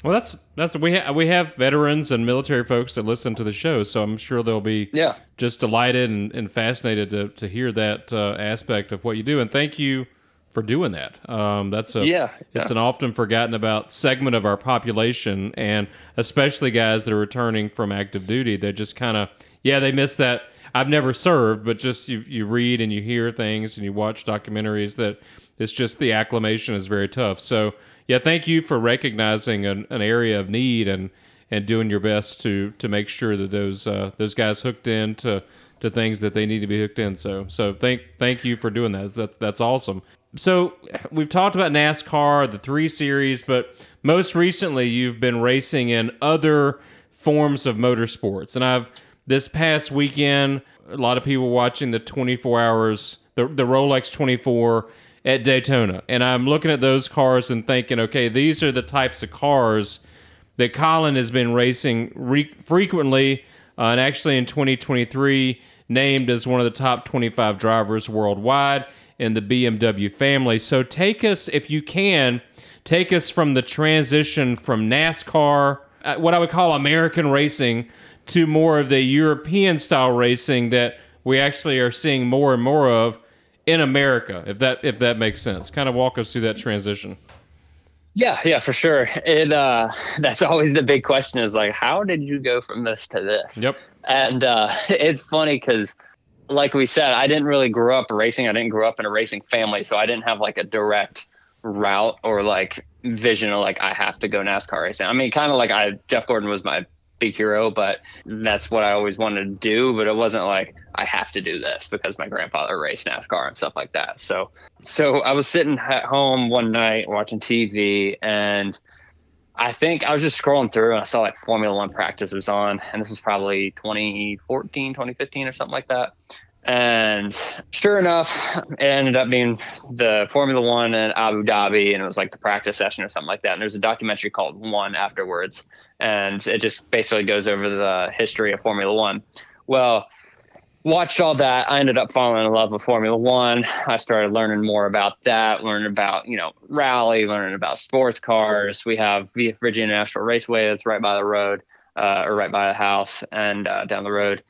Well, that's that's we ha- we have veterans and military folks that listen to the show, so I'm sure they'll be yeah, just delighted and, and fascinated to, to hear that uh, aspect of what you do. And thank you for doing that. Um, that's a Yeah, it's yeah. an often forgotten about segment of our population, and especially guys that are returning from active duty. They just kind of yeah, they miss that. I've never served, but just you you read and you hear things and you watch documentaries that it's just the acclimation is very tough. So yeah, thank you for recognizing an, an area of need and and doing your best to to make sure that those uh, those guys hooked into to things that they need to be hooked in. So so thank thank you for doing that. That's that's awesome. So we've talked about NASCAR, the three series, but most recently you've been racing in other forms of motorsports, and I've this past weekend a lot of people watching the 24 hours the the Rolex 24 at Daytona, and I'm looking at those cars and thinking, okay, these are the types of cars that Colin has been racing re- frequently, uh, and actually in 2023 named as one of the top 25 drivers worldwide in the BMW family. So take us, if you can, take us from the transition from NASCAR, uh, what I would call American racing, to more of the European style racing that we actually are seeing more and more of in America. If that if that makes sense, kind of walk us through that transition. Yeah, yeah, for sure. It uh that's always the big question is like how did you go from this to this? Yep. And uh it's funny cuz like we said, I didn't really grow up racing. I didn't grow up in a racing family, so I didn't have like a direct route or like vision of like I have to go NASCAR racing. I mean, kind of like I Jeff Gordon was my big hero, but that's what I always wanted to do, but it wasn't like I have to do this because my grandfather raced NASCAR and stuff like that. So so I was sitting at home one night watching TV and I think I was just scrolling through and I saw like Formula One practice was on, and this is probably 2014, 2015 or something like that. And sure enough, it ended up being the Formula One in Abu Dhabi, and it was like the practice session or something like that. And there's a documentary called One afterwards, and it just basically goes over the history of Formula One. Well, watched all that. I ended up falling in love with Formula One. I started learning more about that, learning about, you know, rally, learning about sports cars. We have Virginia National Raceway that's right by the road, uh, or right by the house and uh, down the road.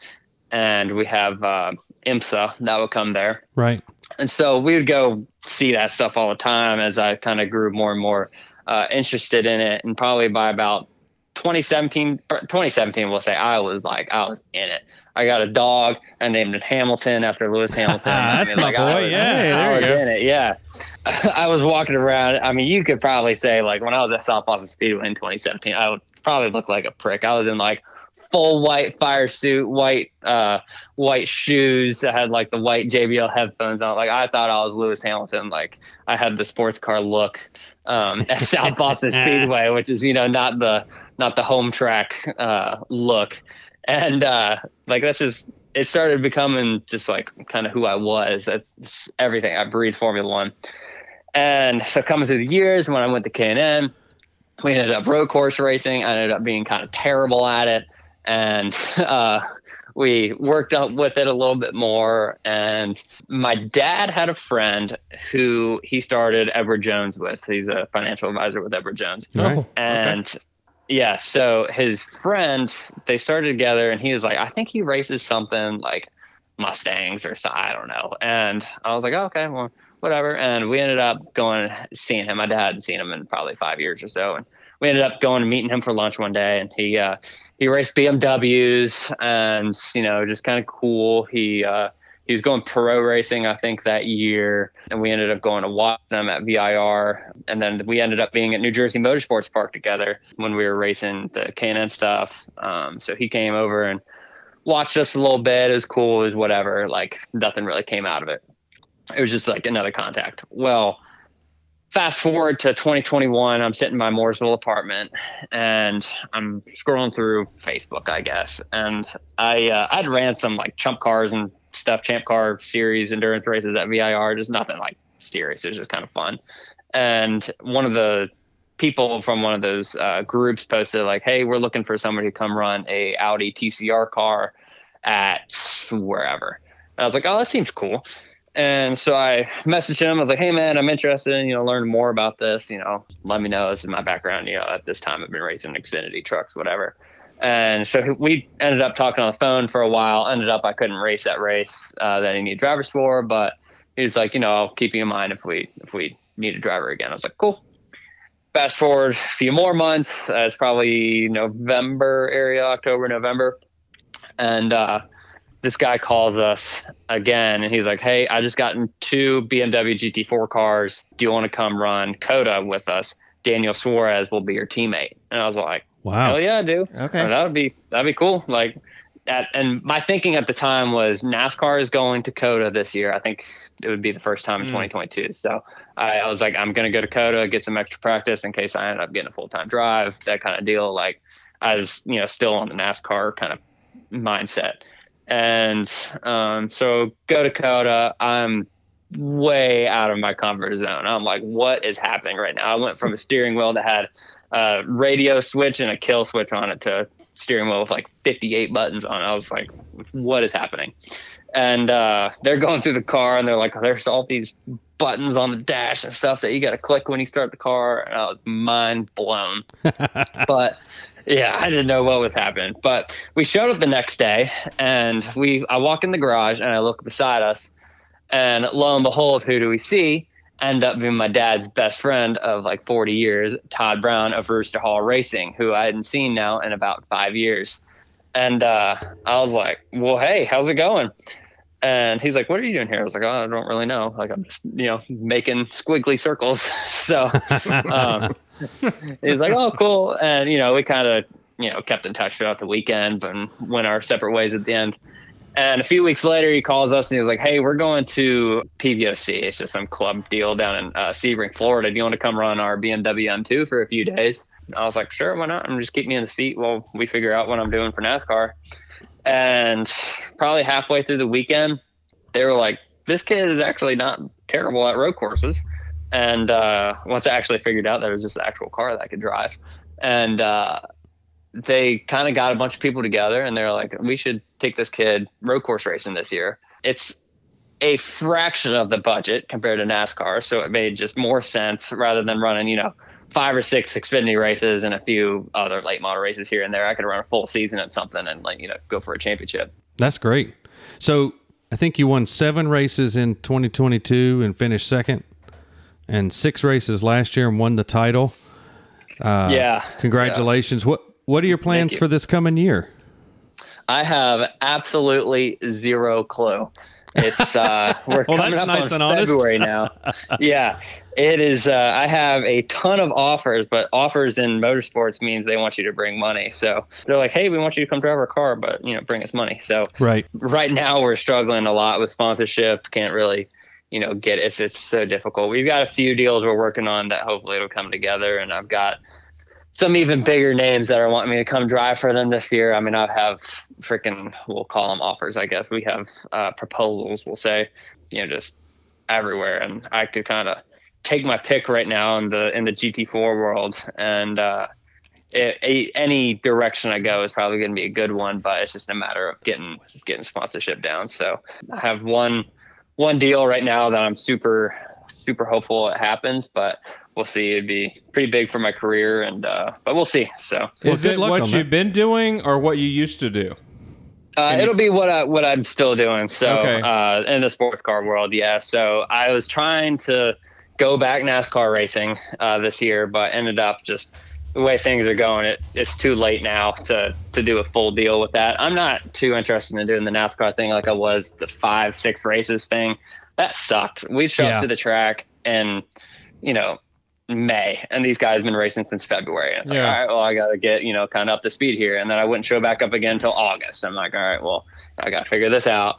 And we have uh, IMSA that would come there. Right. And so we would go see that stuff all the time as I kind of grew more and more uh, interested in it. And probably by about 2017, 2017, we'll say I was like, I was in it. I got a dog. I named it Hamilton after Lewis Hamilton. That's I mean, my like, boy, was- yeah. I was go. in it. Yeah. I was walking around. I mean, you could probably say like when I was at South Boston Speedway in 2017, I would probably look like a prick. I was in like full white fire suit, white uh white shoes. I had like the white JBL headphones on. Like I thought I was Lewis Hamilton. Like I had the sports car look um, at South Boston Speedway, which is you know not the not the home track uh, look. And uh, like that's just it started becoming just like kind of who I was. That's everything. I breathed Formula One. And so coming through the years, when I went to K and N, we ended up road course racing. I ended up being kind of terrible at it, and uh, we worked up with it a little bit more. And my dad had a friend who he started Edward Jones with. He's a financial advisor with Edward Jones. Right. And yeah, so his friends they started together, and he was like, I think he races something like Mustangs or so, I don't know. And I was like, oh, okay, well, whatever. And we ended up going and seeing him. My dad hadn't seen him in probably five years or so, and we ended up going and meeting him for lunch one day, and he uh, he raced BMWs and you know just kind of cool. He uh, he was going pro racing I think that year, and we ended up going to watch them at VIR, and then we ended up being at New Jersey Motorsports Park together when we were racing the K&N stuff. Um, so he came over and watched us a little bit. It was cool. It was whatever. Like nothing really came out of it. It was just like another contact. Well fast forward to 2021 i'm sitting in my mooresville apartment and i'm scrolling through facebook i guess. And i uh, i'd ran some like chump cars and stuff champ car series endurance races at vir just nothing like serious. It was just kind of fun. And one of the people from one of those uh, groups posted like hey we're looking for somebody to come run a audi tcr car at wherever. And i was like oh that seems cool and so I messaged him. I was like, "Hey, man, I'm interested in you know learning more about this. You know, let me know. This is my background. You know, at this time I've been racing Xfinity trucks, whatever." And so we ended up talking on the phone for a while. Ended up I couldn't race that race uh, that he needed drivers for, but he was like, "You know, I'll keep you in mind if we if we need a driver again." I was like, "Cool." Fast forward a few more months. Uh, it's probably November area, October, November, and. uh this guy calls us again and he's like, Hey, I just gotten two BMW GT4 cars. Do you want to come run COTA with us? Daniel Suarez will be your teammate. And I was like, Wow. Hell yeah, I do. Okay. that would be that'd be cool. Like at, and my thinking at the time was NASCAR is going to COTA this year. I think it would be the first time in Mm. 2022. So I, I was like, I'm gonna go to COTA, get some extra practice in case I end up getting a full time drive, that kind of deal. Like I was, you know, still on the NASCAR kind of mindset. And um, so go to COTA. I'm way out of my comfort zone. I'm like, what is happening right now? I went from a steering wheel that had a radio switch and a kill switch on it to a steering wheel with like 58 buttons on it. I was like, what is happening? And uh, they're going through the car and they're like, there's all these buttons on the dash and stuff that you got to click when you start the car. And I was mind blown. but yeah, I didn't know what was happening. But we showed up the next day and we I walk in the garage and I look beside us and lo and behold, who do we see? End up being my dad's best friend of like 40 years, Todd Brown of Rooster Hall Racing, who I hadn't seen now in about five years. And uh, I was like, well, hey, how's it going? And he's like, what are you doing here? I was like, oh, I don't really know. Like, I'm just, you know, making squiggly circles. so um, he's like, oh, cool. And, you know, we kind of, you know, kept in touch throughout the weekend and went our separate ways at the end. And a few weeks later, he calls us and he's like, "Hey, we're going to PBOC. It's just some club deal down in uh, Sebring, Florida. Do you want to come run our BMW M2 for a few days?" And I was like, "Sure, why not? I'm just keep me in the seat while we figure out what I'm doing for NASCAR." And probably halfway through the weekend, they were like, "This kid is actually not terrible at road courses." And uh, once I actually figured out that it was just the actual car that I could drive, and uh, they kind of got a bunch of people together and they're like, we should take this kid road course racing this year. It's a fraction of the budget compared to NASCAR, so it made just more sense rather than running, you know, five or six Xfinity races and a few other late model races here and there. I could run a full season at something and like, you know, go for a championship. That's great. So I think you won seven races in 2022 and finished second, and six races last year and won the title. Uh, yeah. Congratulations. What What are your plans you. for this coming year? I have absolutely zero clue. It's uh we're Well, coming up nice on. February now. yeah. It is uh I have a ton of offers, but offers in motorsports means they want you to bring money. So they're like, "Hey, we want you to come drive our car, but, you know, bring us money." So Right. right now we're struggling a lot with sponsorship. Can't really, you know, get it's it's so difficult. We've got a few deals we're working on that hopefully it'll come together, and I've got some even bigger names that are wanting me to come drive for them this year. I mean, I have freaking we'll call them offers, I guess. We have uh, proposals, we'll say, you know, just everywhere, and I could kind of take my pick right now in the in the GT4 world, and uh, it, a, any direction I go is probably going to be a good one, but it's just a matter of getting getting sponsorship down. So I have one one deal right now that I'm super super hopeful it happens, but we'll see. It'd be pretty big for my career, and uh, but we'll see. So Is good it what you've that. been doing or what you used to do? uh, it'll be what I what I'm still doing. So Okay. uh, in the sports car world, yeah. So I was trying to go back NASCAR racing uh, this year, but ended up just the way things are going, it, it's too late now to to do a full deal with that. I'm not too interested in doing the NASCAR thing like I was the five six races thing. That sucked. We show Yeah. up to the track and you know May, and these guys have been racing since February. And it's Yeah. like, all right, well, I got to get you know kind of up to speed here, and then I wouldn't show back up again until August. I'm like, all right, well, I got to figure this out.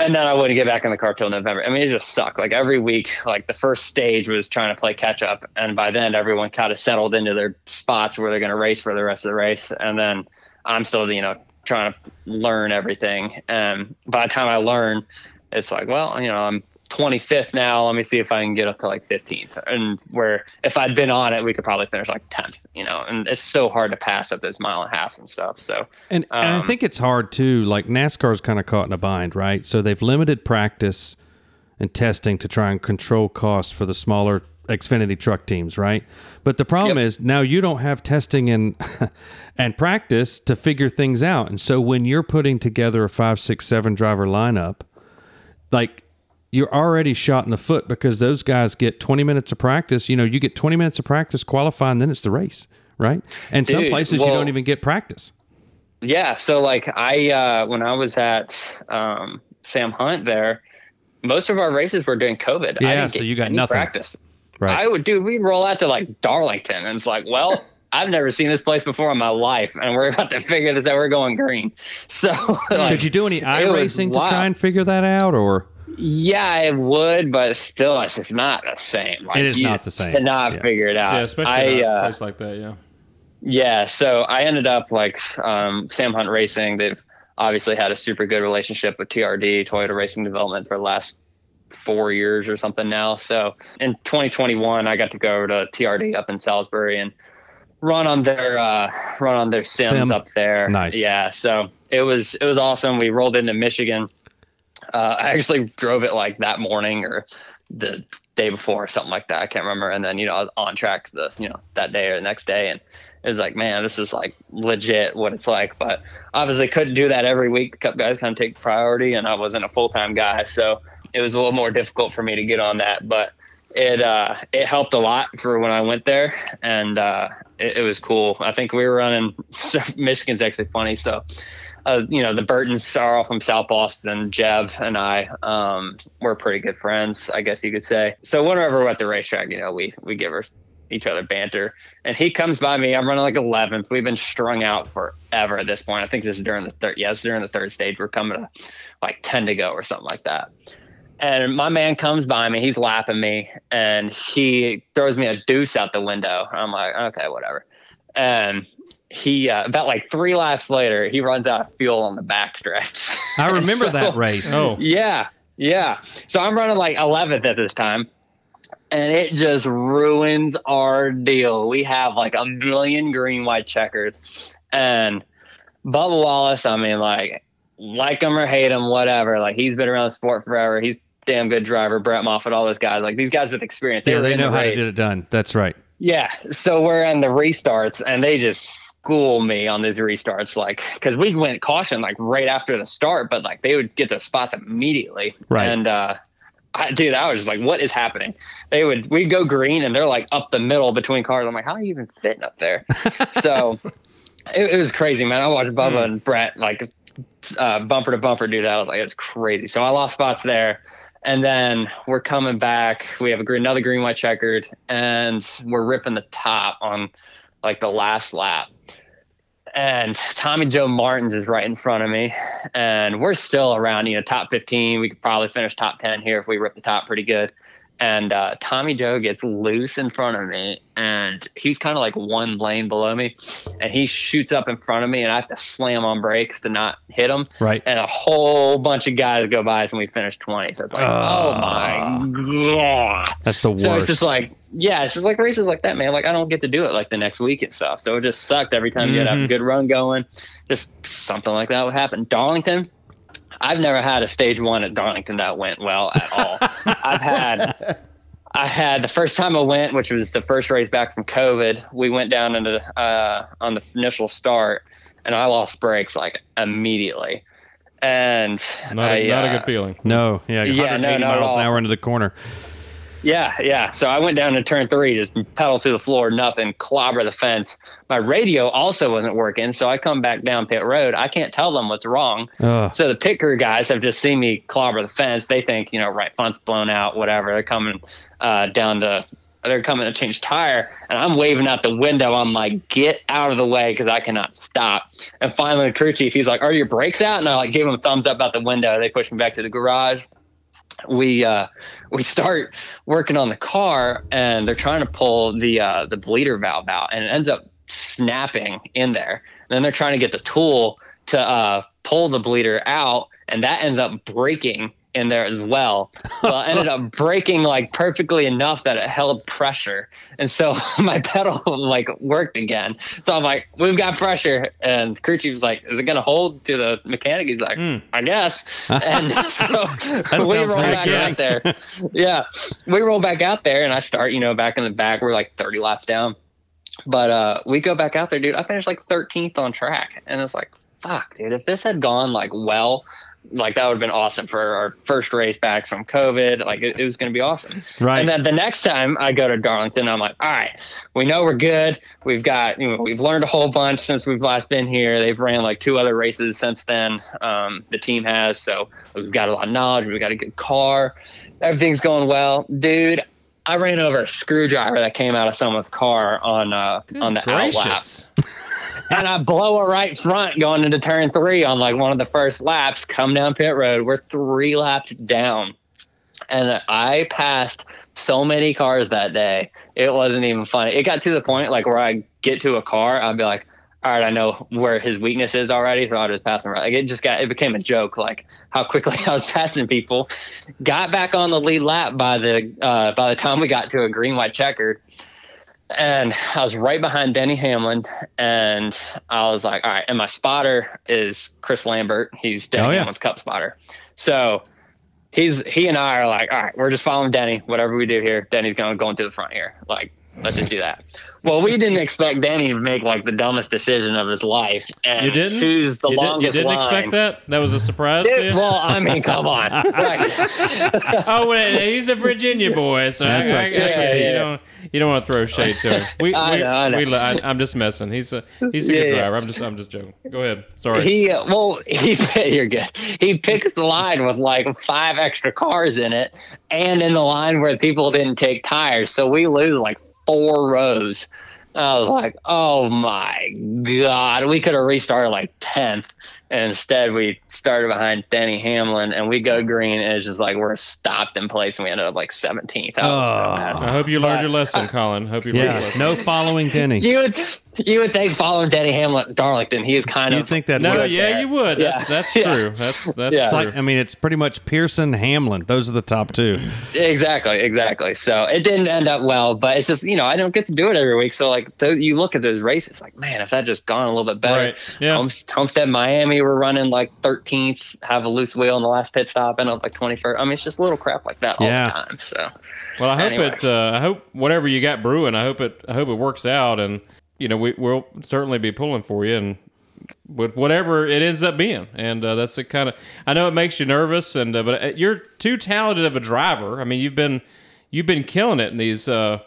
And then I wouldn't get back in the car till November. I mean, it just sucked. Like every week, like the first stage was trying to play catch up, and by then everyone kind of settled into their spots where they're going to race for the rest of the race. And then I'm still, you know, trying to learn everything. And by the time I learn, it's like, well, you know, I'm 25th now. Let me see if I can get up to like 15th. And where if I'd been on it, we could probably finish like 10th. You know, and it's so hard to pass up those mile and a half and stuff. So And, and I Um, think it's hard too. Like NASCAR's kind of caught in a bind, right? So they've limited practice and testing to try and control costs for the smaller Xfinity truck teams, right? But the problem Yep. is now you don't have testing and and practice to figure things out. And so when you're putting together a five, six, seven driver lineup, like you're already shot in the foot because those guys get 20 minutes of practice. You know, you get 20 minutes of practice qualifying, then it's the race, right? And some Dude, places you don't even get practice. Yeah, so like I uh when I was at um Sam Hunt there, most of our races were during COVID. I Yeah, didn't so get you got nothing. practice. Right. I would do we roll out to like Darlington and it's like, well, I've never seen this place before in my life and we're about to figure this out. We're going green. So like, Did you do any it racing to try and figure that out, or Yeah, I would, but still it's just not the same. Like It is not the same. Cannot Yeah. figure it out. Yeah, especially I, in a uh, place like that. Yeah. Yeah, so I ended up like um, Sam Hunt Racing. They've obviously had a super good relationship with TRD, Toyota Racing Development, for the last four years or something now. So in 2021, I got to go to TRD up in Salisbury and run on their uh, run on their sims Sim. up there. Nice. Yeah, so it was it was awesome. We rolled into Michigan. Uh, I actually drove it like that morning or the day before or something like that. I can't remember. And then you know I was on track the you know that day or the next day, and it was like, man, this is like legit what it's like. But obviously couldn't do that every week. The Cup guys kind of take priority, and I wasn't a full time guy, so it was a little more difficult for me to get on that. But it uh, it helped a lot for when I went there, and uh, it, it was cool. I think we were running. Michigan's actually funny, so. Uh, you know, the Burtons are all from South Boston. Jeb and I, um, we're pretty good friends, I guess you could say. So whenever we're at the racetrack, you know, we we give her each other banter. And he comes by me. I'm running like 11th. We've been strung out forever at this point. I think this is during the third. Yeah, during the third stage. We're coming to like 10 to go or something like that. And my man comes by me. He's lapping me, and he throws me a deuce out the window. I'm like, okay, whatever. And he uh, about like three laps later, he runs out of fuel on the backstretch. I remember So- that race. Oh, yeah, yeah. So I'm running like 11th at this time, and it just ruins our deal. We have like a million green white checkers, and Bubba Wallace. I mean, like, like him or hate him, whatever. Like he's been around the sport forever. He's a damn good driver. Brett Moffitt, all those guys. Like these guys with experience. yeah, were they know the how to get it done. That's right. Yeah. So we're in the restarts and they just school me on these restarts. Like, cause we went caution like right after the start, but like they would get the spots immediately. Right. And, uh, I, dude, I was just like, what is happening? They would, we'd go green and they're like up the middle between cars. I'm like, how are you even fitting up there? so it, it was crazy, man. I watched Bubba and Brett like, uh, bumper to bumper, dude. I was like, it's crazy. So I lost spots there. And then we're coming back. We have a another green white checkered, and we're ripping the top on like the last lap. And Tommy Joe Martins is right in front of me, and we're still around, you know, top 15. We could probably finish top 10 here if we rip the top pretty good. And uh, Tommy Joe gets loose in front of me, and he's kind of like one lane below me, and he shoots up in front of me, and I have to slam on brakes to not hit him. Right. and a whole bunch of guys go by us and we finish 20 so it's like oh my god. That's the worst. so it's just like yeah it's just like races like that man. Like i don't get to do it like the next week and stuff. So it just sucked every time you had Mm-hmm. a good run going. Just something like that would happen. Darlington i've never had a stage one at darlington that went well at all i've had I had the first time I went, which was the first race back from COVID. We went down into uh, on the initial start, and I lost brakes like immediately. And not a, I, not a uh, good feeling. no, yeah, Yeah, no, not at miles an hour into the corner. Yeah, yeah. So I went down to turn three, just pedal to the floor, nothing, clobber the fence. My radio also wasn't working, so I come back down pit road. I can't tell them what's wrong. Ugh. So the pit crew guys have just seen me clobber the fence. They think, you know, right front's blown out, whatever. They're coming uh, down to, they're coming to change tire, and I'm waving out the window. I'm like, get out of the way because I cannot stop. And finally, the crew chief, he's like, are your brakes out? And I like gave him a thumbs up out the window. They pushed me back to the garage we uh we start working on the car and they're trying to pull the uh the bleeder valve out and it ends up snapping in there. And then they're trying to get the tool to uh pull the bleeder out and that ends up breaking in there as well well ended up breaking like perfectly enough that it held pressure. And so my pedal like worked again. So i'm like we've got pressure. And crew chief's like is it gonna hold to the mechanic? He's like i guess. And so we roll back out there. Yeah. We roll back out there and i start you know back in the back. We're like 30 laps down. But uh we go back out there dude. I finished like 13th on track. And it's like fuck dude. If this had gone like well like that would have been awesome for our first race back from covid. Like it, it was going to be awesome. Right. and then the next time i go to darlington i'm like all right we know we're good. We've got you know we've learned a whole bunch since we've last been here. They've ran like two other races since then um, the team has. So we've got a lot of knowledge. We've got a good car. Everything's going well. Dude I ran over a screwdriver that came out of someone's car on uh, on the outlap Gracious. and I blow a right front going into turn three on like one of the first laps. Come down pit road. We're three laps down, and I passed so many cars that day. It wasn't even funny. It got to the point like where I get to a car, I'd be like, "All right, I know where his weakness is already, so I'll just pass him." Right. Like it just got it became a joke, like how quickly I was passing people. Got back on the lead lap by the uh, by the time we got to a green white checkered and I was right behind Denny Hamlin, and I was like, all right. And my spotter is Chris Lambert. He's Denny Oh, yeah. Hamlin's Cup spotter. So he's he and I are like, all right, we're just following Denny. Whatever we do here, Denny's going going to the front here. Like, let's just do that. Well, we didn't expect Danny to make like the dumbest decision of his life and You didn't? choose the you, did, you didn't line. expect that? That was a surprise to Dude, you? well, I mean, come on. Oh, wait, he's a Virginia boy, so That's I, right. I, I, Yeah, you yeah. don't you don't want to throw shade to him. We, I we, know, I know. we- I, I'm just messing. He's a he's a Yeah, good driver. I'm just I'm just joking. Go ahead. Sorry. He uh, well, he you're good. He picks the line with like five extra cars in it, and in the line where people didn't take tires, so we lose like four rows. I was like, oh my god, we could have restarted like tenth, and instead we started behind Denny Hamlin, and we go green, and it's just like we're stopped in place, and we ended up like seventeenth. I was so Oh. I hope you learned But- your lesson, Colin. Hope you learned your lesson. No following Denny. You would you would think following Denny Hamlin at Darlington, he is kind of You'd of think that No, would- yeah, you would. That's Yeah. that's Yeah. true. That's that's Yeah. True. like I mean, it's pretty much Pearson, Hamlin. Those are the top two. Exactly, exactly. So it didn't end up well, but it's just you know I don't get to do it every week. So like th- you look at those races, like man, if that just gone a little bit better. Right, yeah. Homes- Homestead, Miami, we're running like 13th, have a loose wheel in the last pit stop, and up like 21st. I mean, it's just little crap like that all Yeah. the time. So Well, I hope Anyway. it. Uh, I hope whatever you got brewing. I hope it. I hope it works out, and you know we, we'll certainly be pulling for you, and with whatever it ends up being, and uh, that's the kind of. I know it makes you nervous, and uh, but uh, you're too talented of a driver. I mean, you've been you've been killing it in these. Uh,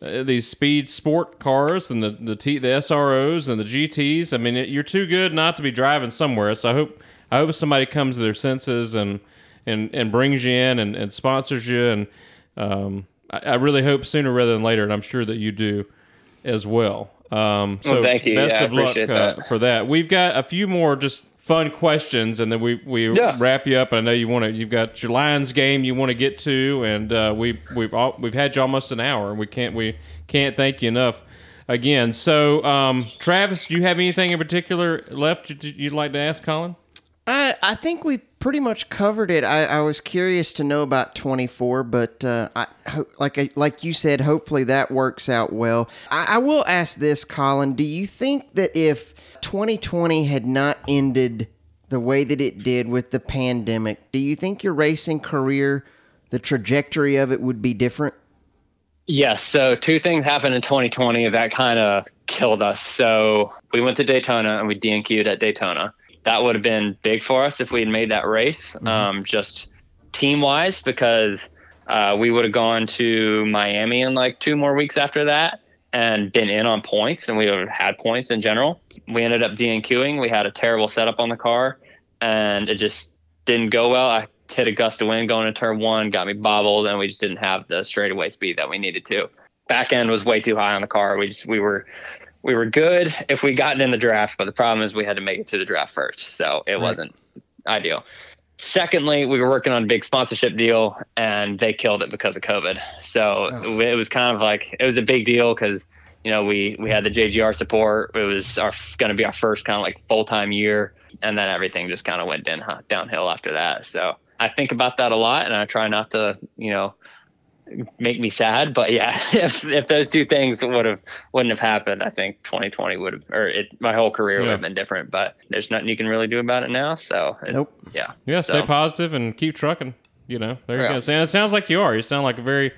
uh, these speed sport cars and the the, T, the SROs and the GTS. I mean, it, you're too good not to be driving somewhere. So I hope I hope somebody comes to their senses and and, and brings you in and, and sponsors you. And um, I, I really hope sooner rather than later, and I'm sure that you do as well. Um, so Well, thank you. best Yeah, of luck uh, that. for that. We've got a few more just fun questions, and then we we Yeah. wrap you up. I know you want to. You've got your Lions game you want to get to, and uh, we we've all, we've had you almost an hour, and we can't we can't thank you enough. Again, so um, Travis, do you have anything in particular left you'd like to ask Colin? I, I think we pretty much covered it. I, I was curious to know about 24, but uh, I like I, like you said, hopefully that works out well. I, I will ask this, Colin. Do you think that if 2020 had not ended the way that it did with the pandemic, do you think your racing career, the trajectory of it, would be different? Yes. So two things happened in 2020 that kind of killed us. So we went to Daytona and we DNQ'd at Daytona. That would have been big for us if we had made that race, um, just team wise, because Uh, we would have gone to Miami in like two more weeks after that and been in on points, and we would have had points in general. We ended up DNQing. We had a terrible setup on the car, and it just didn't go well. I hit a gust of wind going into turn one, got me bobbled, and we just didn't have the straightaway speed that we needed to. Back end was way too high on the car. We just we were we were good if we gotten in the draft, but the problem is we had to make it to the draft first, so it wasn't ideal. Secondly, we were working on a big sponsorship deal, and they killed it because of COVID. So oh. it was kind of like it was a big deal because you know we we had the JGR support. It was our going to be our first kind of like full time year, and then everything just kind of went down, downhill after that. So I think about that a lot, and I try not to you know make me sad. But yeah, if if those two things would have wouldn't have happened, I think 2020 would have, or it, my whole career would have been different. But there's nothing you can really do about it now. So it- Nope. yeah, Yeah, stay So, positive and keep trucking. You know, there you Yeah. go. And it sounds like you are. You sound like a very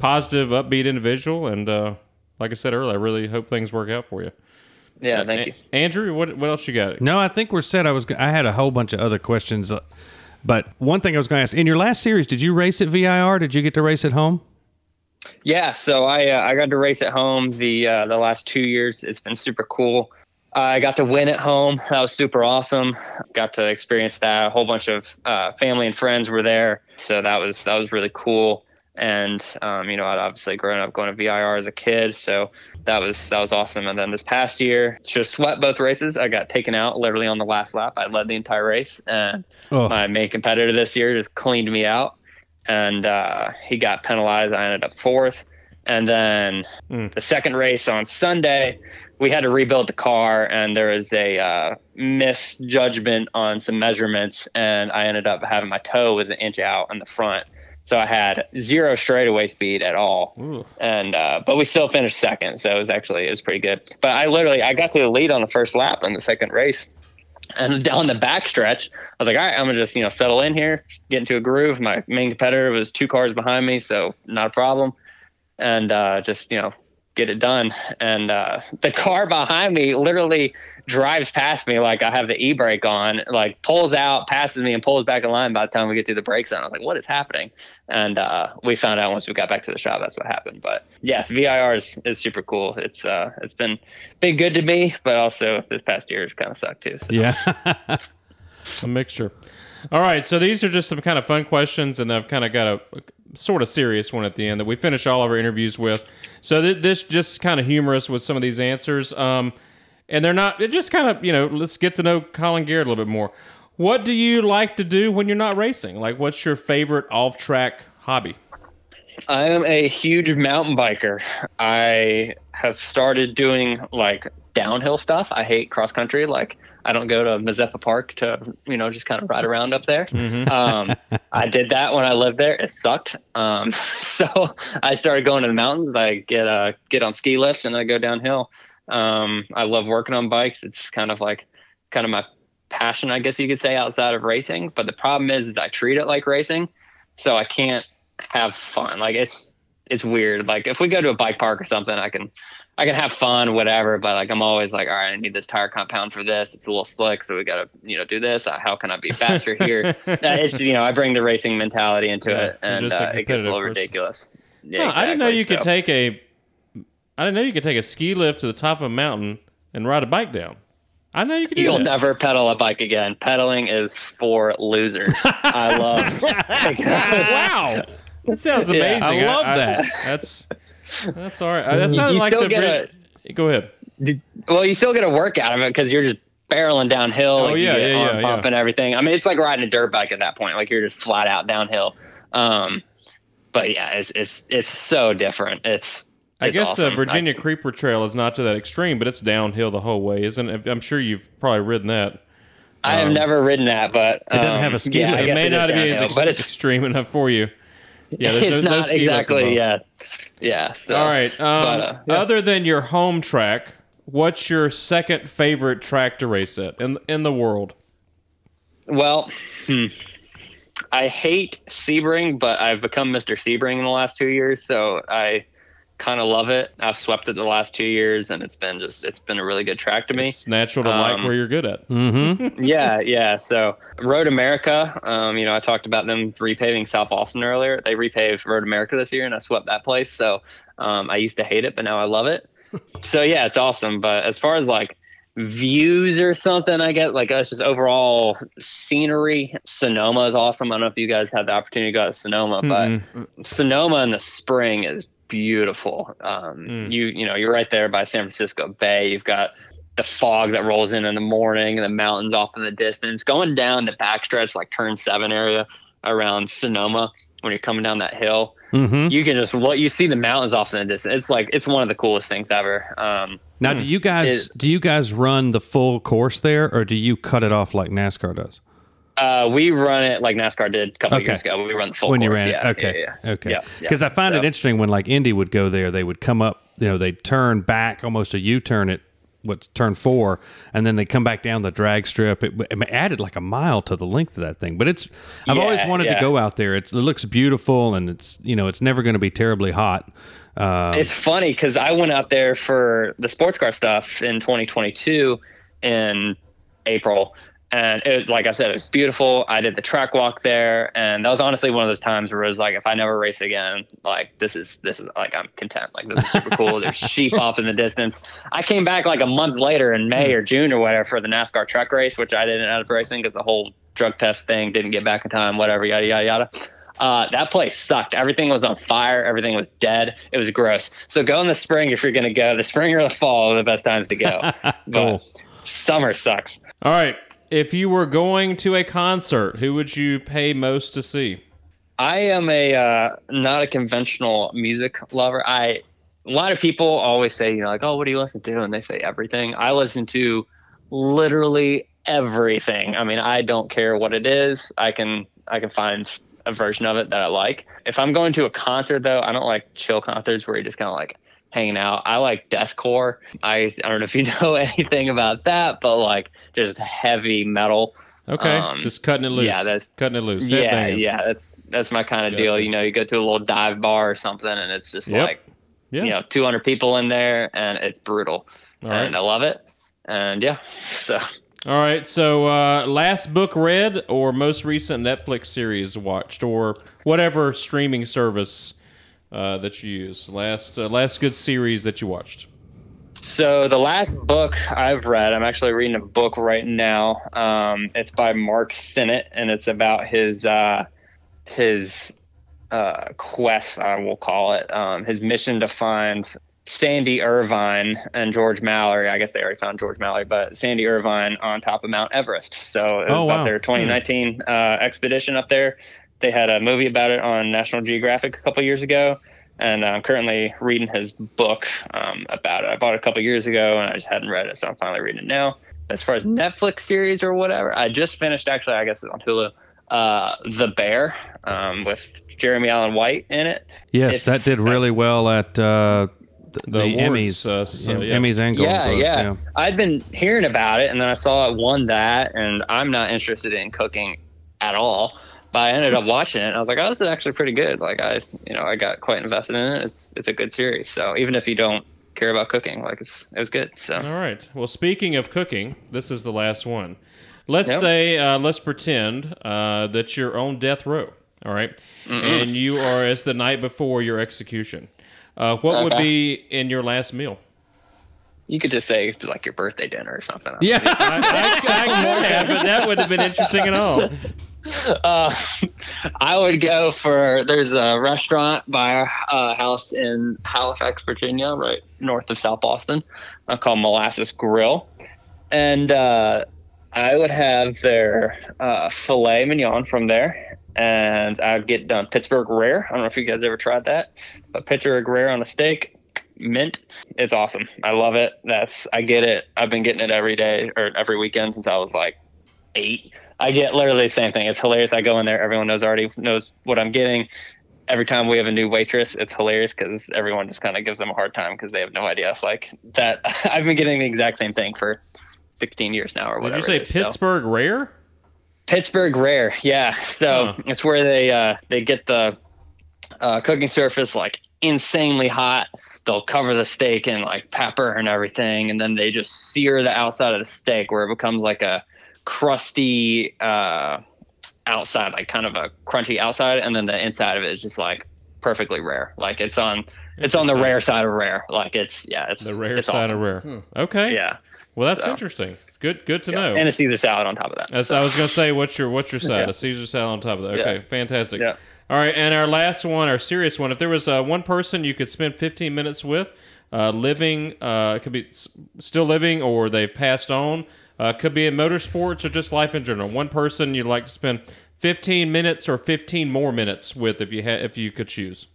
positive, upbeat individual. And uh, like I said earlier, I really hope things work out for you. Yeah, thank you. Andrew. What what else you got? No, I think we're set. I was. I had a whole bunch of other questions, uh, but one thing I was going to ask: in your last series, did you race at VIR? Did you get to race at home? Yeah, so I uh, I got to race at home the uh, the last two years. It's been super cool. I got to win at home. That was super awesome. Got to experience that. A whole bunch of uh, family and friends were there, so that was that was really cool. And um, you know, I'd obviously grown up going to VIR as a kid, so that was that was awesome. And then this past year, just swept both races. I got taken out literally on the last lap. I led the entire race, and Oh. my main competitor this year just cleaned me out, and uh, he got penalized. I ended up fourth. And then the second race on Sunday, we had to rebuild the car, and there was a uh, misjudgment on some measurements, and I ended up having my toe was an inch out in the front, so I had zero straightaway speed at all. And uh, but we still finished second, so it was actually it was pretty good. But I literally I got to the lead on the first lap in the second race. And down the back stretch, I was like, all right, I'm gonna just you know settle in here, get into a groove. My main competitor was two cars behind me, so not a problem, and uh, just you know get it done. And uh, the car behind me literally drives past me like I have the e brake on, like pulls out, passes me, and pulls back in line. By the time we get through the brake zone, I was like, what is happening? And uh, we found out once we got back to the shop that's what happened. But yeah, VIR is, is super cool. It's uh, it's been been good to me, but also this past year has kind of sucked too. So. Yeah. A mixture. All right, so these are just some kind of fun questions, and I've kind of got a, a sort of serious one at the end that we finish all of our interviews with. So th- this just kind of humorous with some of these answers, um, and they're not. It just kind of you know. Let's get to know Colin Garrett a little bit more. What do you like to do when you're not racing? Like, what's your favorite off-track hobby? I am a huge mountain biker. I have started doing like downhill stuff. I hate cross country. Like I don't go to Mazeppa Park to you know just kind of ride around up there. Um, I did that when I lived there. It sucked. Um, so I started going to the mountains. I get uh get on ski lifts and I go downhill. Um, I love working on bikes. It's kind of like kind of my passion, I guess you could say, outside of racing. But the problem is, is I treat it like racing, so I can't have fun. Like it's it's weird. Like if we go to a bike park or something, I can I can have fun, whatever. But like I'm always like, all right, I need this tire compound for this. It's a little slick, so we got to you know do this. Uh, How can I be faster here? Uh, it's you know I bring the racing mentality into Yeah, it, and uh, it gets a little person. ridiculous. Yeah, Huh, I didn't know exactly. you could take a. I didn't know you could take a ski lift to the top of a mountain and ride a bike down. I know you could You'll that. never pedal a bike again. Pedaling is for losers. I love. wow, that sounds Yeah, amazing. I love that. That's that's all right. Uh, That sounds you like the. get very- Go ahead. well, you still get a work out of it because you're just barreling downhill. Oh, like, you yeah, yeah, yeah, pump yeah. and everything. I mean, it's like riding a dirt bike at that point. Like you're just flat out downhill. Um, but yeah, it's it's it's so different. It's I guess awesome. the Virginia I- Creeper Trail is not to that extreme, but it's downhill the whole way, isn't it? I'm sure you've probably ridden that. I, have um, never ridden that, but it doesn't have a ski Yeah, It may it is not be as ex- but it's extreme enough for you. Yeah, there's it's no, no not ski exactly. Yeah, yeah. So, All right. Um, but, uh, yeah. Other than your home track, what's your second favorite track to race at in in the world? Well, hmm. I hate Sebring, but I've become Mr. Sebring in the last two years. So I kind of love it. I've swept it the last two years, and it's been just it's been a really good track to me. It's natural to like Um, where you're good at. Mm-hmm. yeah, yeah. So Road America, um, you know, I talked about them repaving South Boston earlier. They repaved Road America this year, and I swept that place. So um, I used to hate it, but now I love it. so yeah, it's awesome. But as far as like views or something, I get like us just overall scenery. Sonoma is awesome. I don't know if you guys had the opportunity to go to Sonoma, Mm-mm. but Sonoma in the spring is beautiful. Um, Mm. You you know you're right there by San Francisco Bay. You've got the fog that rolls in in the morning and the mountains off in the distance. Going down the backstretch like turn seven area around Sonoma when you're coming down that hill, Mm-hmm. you can just look. You see the mountains off in the distance. It's like it's one of the coolest things ever. Um, Now, do you guys do you guys run the full course there, or do you cut it off like NASCAR does? Uh, we run it like NASCAR did a couple Okay. years ago. We run the full when you ran yeah, it, okay, yeah, yeah. okay. Yeah, yeah. Because I find it interesting when like Indy would go there, they would come up, you know, they'd turn back almost a U turn at what's turn four, and then they come back down the drag strip. It, it added like a mile to the length of that thing. But it's I've always Yeah, wanted to go out there. It's, it looks beautiful, and it's you know it's never going to be terribly hot. Um, It's funny because I went out there for the sports car stuff in 2022 in April. And it, like I said, it was beautiful. I did the track walk there, and that was honestly one of those times where it was like, if I never race again, like this is this is like I'm content. Like this is super cool. There's sheep off in the distance. I came back like a month later in May or June or whatever for the NASCAR truck race, which I didn't end up racing because the whole drug test thing didn't get back in time. Whatever, yada yada yada. Uh, that place sucked. Everything was on fire. Everything was dead. It was gross. So go in the spring if you're going to go. The spring or the fall are the best times to go. Cool. But summer sucks. All right. If you were going to a concert, who would you pay most to see? I am a uh, not a conventional music lover. I a lot of people always say, you know, like, oh, what do you listen to? And they say everything. I listen to literally everything. I mean, I don't care what it is. I can I can find a version of it that I like. If I'm going to a concert though, I don't like chill concerts where you're just kind of like hanging out. I like deathcore. I I don't know if you know anything about that, but like just heavy metal. Okay. Um, Just cutting it loose. yeah, that's- cutting it loose. Yeah, Headbanging. yeah, that's that's my kind of Gotcha. deal. You know, you go to a little dive bar or something, and it's just Yep. like Yeah. you know, 200 people in there, and it's brutal, All right. and I love it. And yeah, so All right. So, uh, last book read or most recent Netflix series watched or whatever streaming service uh, that you use. Last uh, last good series that you watched. so the last book I've read, I'm actually reading a book right now. Um, it's by Mark Synnott, and it's about his uh, his uh, quest, I will call it, um, his mission to find Sandy Irvine and George Mallory. I guess they already found George Mallory, but Sandy Irvine on top of Mount Everest. So it was Oh, about wow. their 2019 uh, expedition up there. They had a movie about it on National Geographic a couple years ago. And I'm currently reading his book um, about it. I bought it a couple years ago and I just hadn't read it, so I'm finally reading it now. As far as Netflix series or whatever, I just finished actually, I guess it's on Hulu, uh, The Bear um, with Jeremy Allen White in it. yes, It's- that did really well at uh, the, The the Emmys, uh, so, yeah. Emmys and Golden yeah, Globes. yeah, I'd been hearing about it, and then I saw it won that, and I'm not interested in cooking at all. But I ended up watching it, and I was like, "Oh, this is actually pretty good." Like I, you know, I got quite invested in it. It's it's a good series. So even if you don't care about cooking, like it's it was good. So All right. Well, speaking of cooking, this is the last one. Let's Yep. say, uh, let's pretend uh, that you're on death row. All right? and you are as the night before your execution. Uh, what would be in your last meal? you could just say like your birthday dinner or something. Yeah. I, I, I could have, but that wouldn't have been interesting at all. Uh, I would go for there's a restaurant by our uh, house in Halifax, Virginia, right north of South Boston, uh, called Molasses Grill, and uh, I would have their uh, filet mignon from there, and I'd get done Pittsburgh Rare. I don't know if you guys ever tried that, but Pittsburgh Rare on a steak. Mint, it's awesome. I love it. That's I get it. I've been getting it every day or every weekend since I was like eight. I get literally the same thing. It's hilarious. I go in there, everyone knows already knows what I'm getting. Every time we have a new waitress, it's hilarious because everyone just kind of gives them a hard time because they have no idea. Like that, I've been getting the exact same thing for 16 years now or whatever. Did you say is. So- Pittsburgh Rare? Pittsburgh Rare, yeah. So Huh. it's where they uh, they get the uh, cooking surface like insanely hot. They'll cover the steak in like pepper and everything, and then they just sear the outside of the steak where it becomes like a crusty uh, outside, like kind of a crunchy outside, and then the inside of it is just like perfectly rare. Like it's on it's on the rare side of rare. Like it's yeah, it's The rare it's side awesome. of rare. Okay. Yeah, Well, that's So. interesting. Good. Good to yeah. know. and a Caesar salad on top of that. As I was gonna say, what's your what's your side? Yeah. A Caesar salad on top of that. Yeah. Okay, fantastic. Yeah. All right, and our last one, our serious one. If there was uh, one person you could spend 15 minutes with, uh, living, uh, it could be s- still living or they've passed on, uh, could be in motorsports or just life in general. One person you'd like to spend 15 minutes or 15 more minutes with, if you had, if you could choose.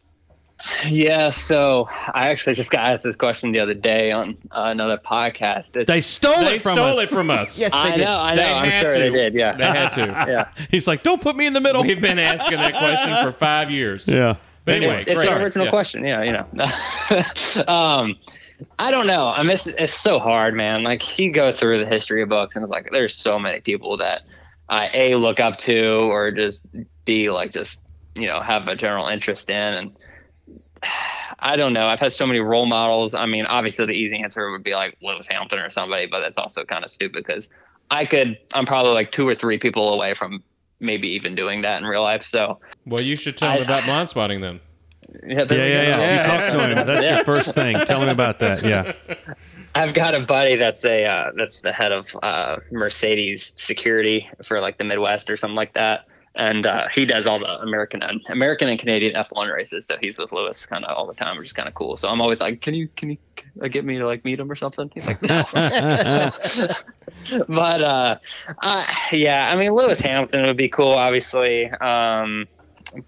Yeah, so I actually just got asked this question the other day on uh, another podcast. It's, They stole They it from stole us. it from us. Yes, they I did. know, I know. They I'm sure to. they did. Yeah, They had to. yeah. He's like, don't put me in the middle. We've been asking that question for five years. yeah. But anyway, it's great. an original Yeah. question. Yeah, you know. um, I don't know. I mean, it's, it's so hard, man. Like you go through the history of books, and it's like there's so many people that I a look up to, or just b like just you know have a general interest in, and I don't know. I've had so many role models. I mean, obviously the easy answer would be like Lewis Hamilton or somebody, but that's also kind of stupid because I could. I'm probably like two or three people away from maybe even doing that in real life. So Well, you should tell I- them about blind spotting then. Yeah, there Yeah, we yeah, go. yeah. You talk to him. That's your first thing. Tell him about that. Yeah. I've got a buddy that's a uh, that's the head of uh, Mercedes security for like the Midwest or something like that, and uh, he does all the American and American and Canadian F1 races. So he's with Lewis kind of all the time, which is kind of cool. So I'm always like, can you can you uh, get me to like meet him or something? He's like, no. but uh, uh, yeah, I mean Lewis Hamilton would be cool, obviously. Um,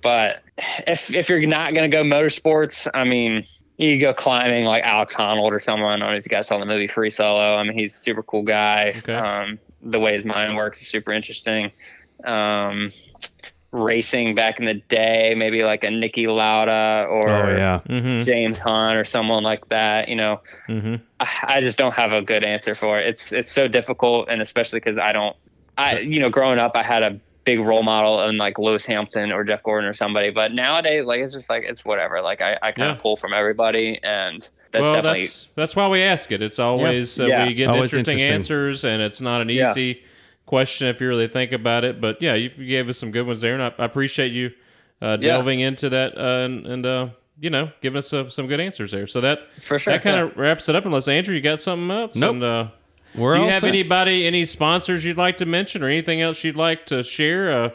but if if you're not gonna go motorsports, I mean, you go climbing like Alex Honnold or someone. I don't know if you guys saw the movie Free Solo. I mean, he's a super cool guy. Okay. Um, the way his mind works is super interesting. Um, racing back in the day, maybe like a Niki Lauda or Oh yeah. Mm-hmm. James Hunt or someone like that. You know, Mm-hmm. I I just don't have a good answer for it. It's it's so difficult, and especially because I don't, I you know, growing up, I had a big role model in like Lewis Hamilton or Jeff Gordon or somebody, but nowadays, like it's just like it's whatever. Like I, I kind Yeah. of pull from everybody, and that's well, definitely that's that's why we ask it. It's always uh, Yeah. we get Always interesting, interesting. answers, and it's not an Yeah. easy question if you really think about it. But yeah, you, you gave us some good ones there, and I, I appreciate you uh, Yeah. delving into that uh, and, and uh, you know giving us uh, some good answers there. So that For sure, that kind yeah. of wraps it up. Unless Andrew, you got something else? Nope. And, uh, We're do you have set. anybody, any sponsors you'd like to mention, or anything else you'd like to share uh,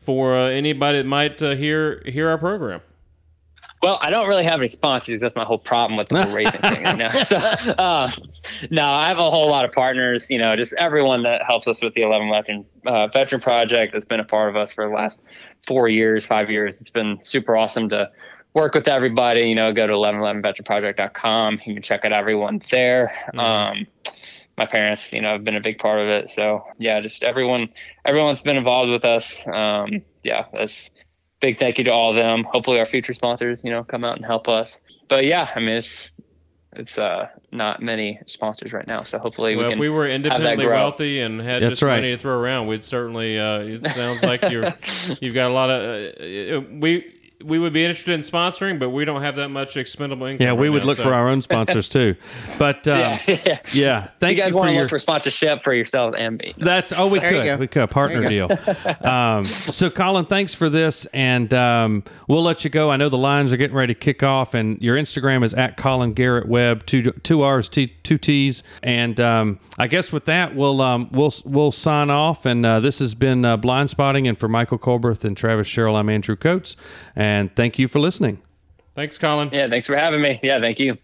for uh, anybody that might uh, hear hear our program? Well, I don't really have any sponsors. That's my whole problem with the whole racing thing right now. So, uh, no, I have a whole lot of partners. You know, just everyone that helps us with the 11 Veteran uh, Veteran Project that's been a part of us for the last four years, five years. It's been super awesome to work with everybody. You know, go to 1111veteranproject.com. You can check out everyone there. Um, my parents, you know, have been a big part of it. So yeah, just everyone, everyone's been involved with us. Um, yeah, that's big thank you to all of them. Hopefully our future sponsors, you know, come out and help us. But yeah, I mean, it's, it's uh, not many sponsors right now. So hopefully Well, we if we were independently wealthy and had That's just right. money to throw around, we'd certainly. Uh, it sounds like you're you've got a lot of. Uh, uh, we we would be interested in sponsoring, but we don't have that much expendable income. Yeah, we right would now, look so- for our own sponsors too. But um, yeah, yeah. yeah, thank you guys you, want for to your. look for sponsorship for yourselves and me. That's oh, we There could go. we could partner deal. um, so, Colin, thanks for this, and um, we'll let you go. I know the lines are getting ready to kick off, and your Instagram is at Colin Garrett Webb, two two R's, T, two T's, and um, I guess with that we'll um, we'll we'll sign off. And uh, this has been uh, Blind Spotting, and for Michael Colberth and Travis Sherrill, I'm Andrew Coates, and thank you for listening. Thanks, Colin. Yeah, thanks for having me. Yeah, thank you.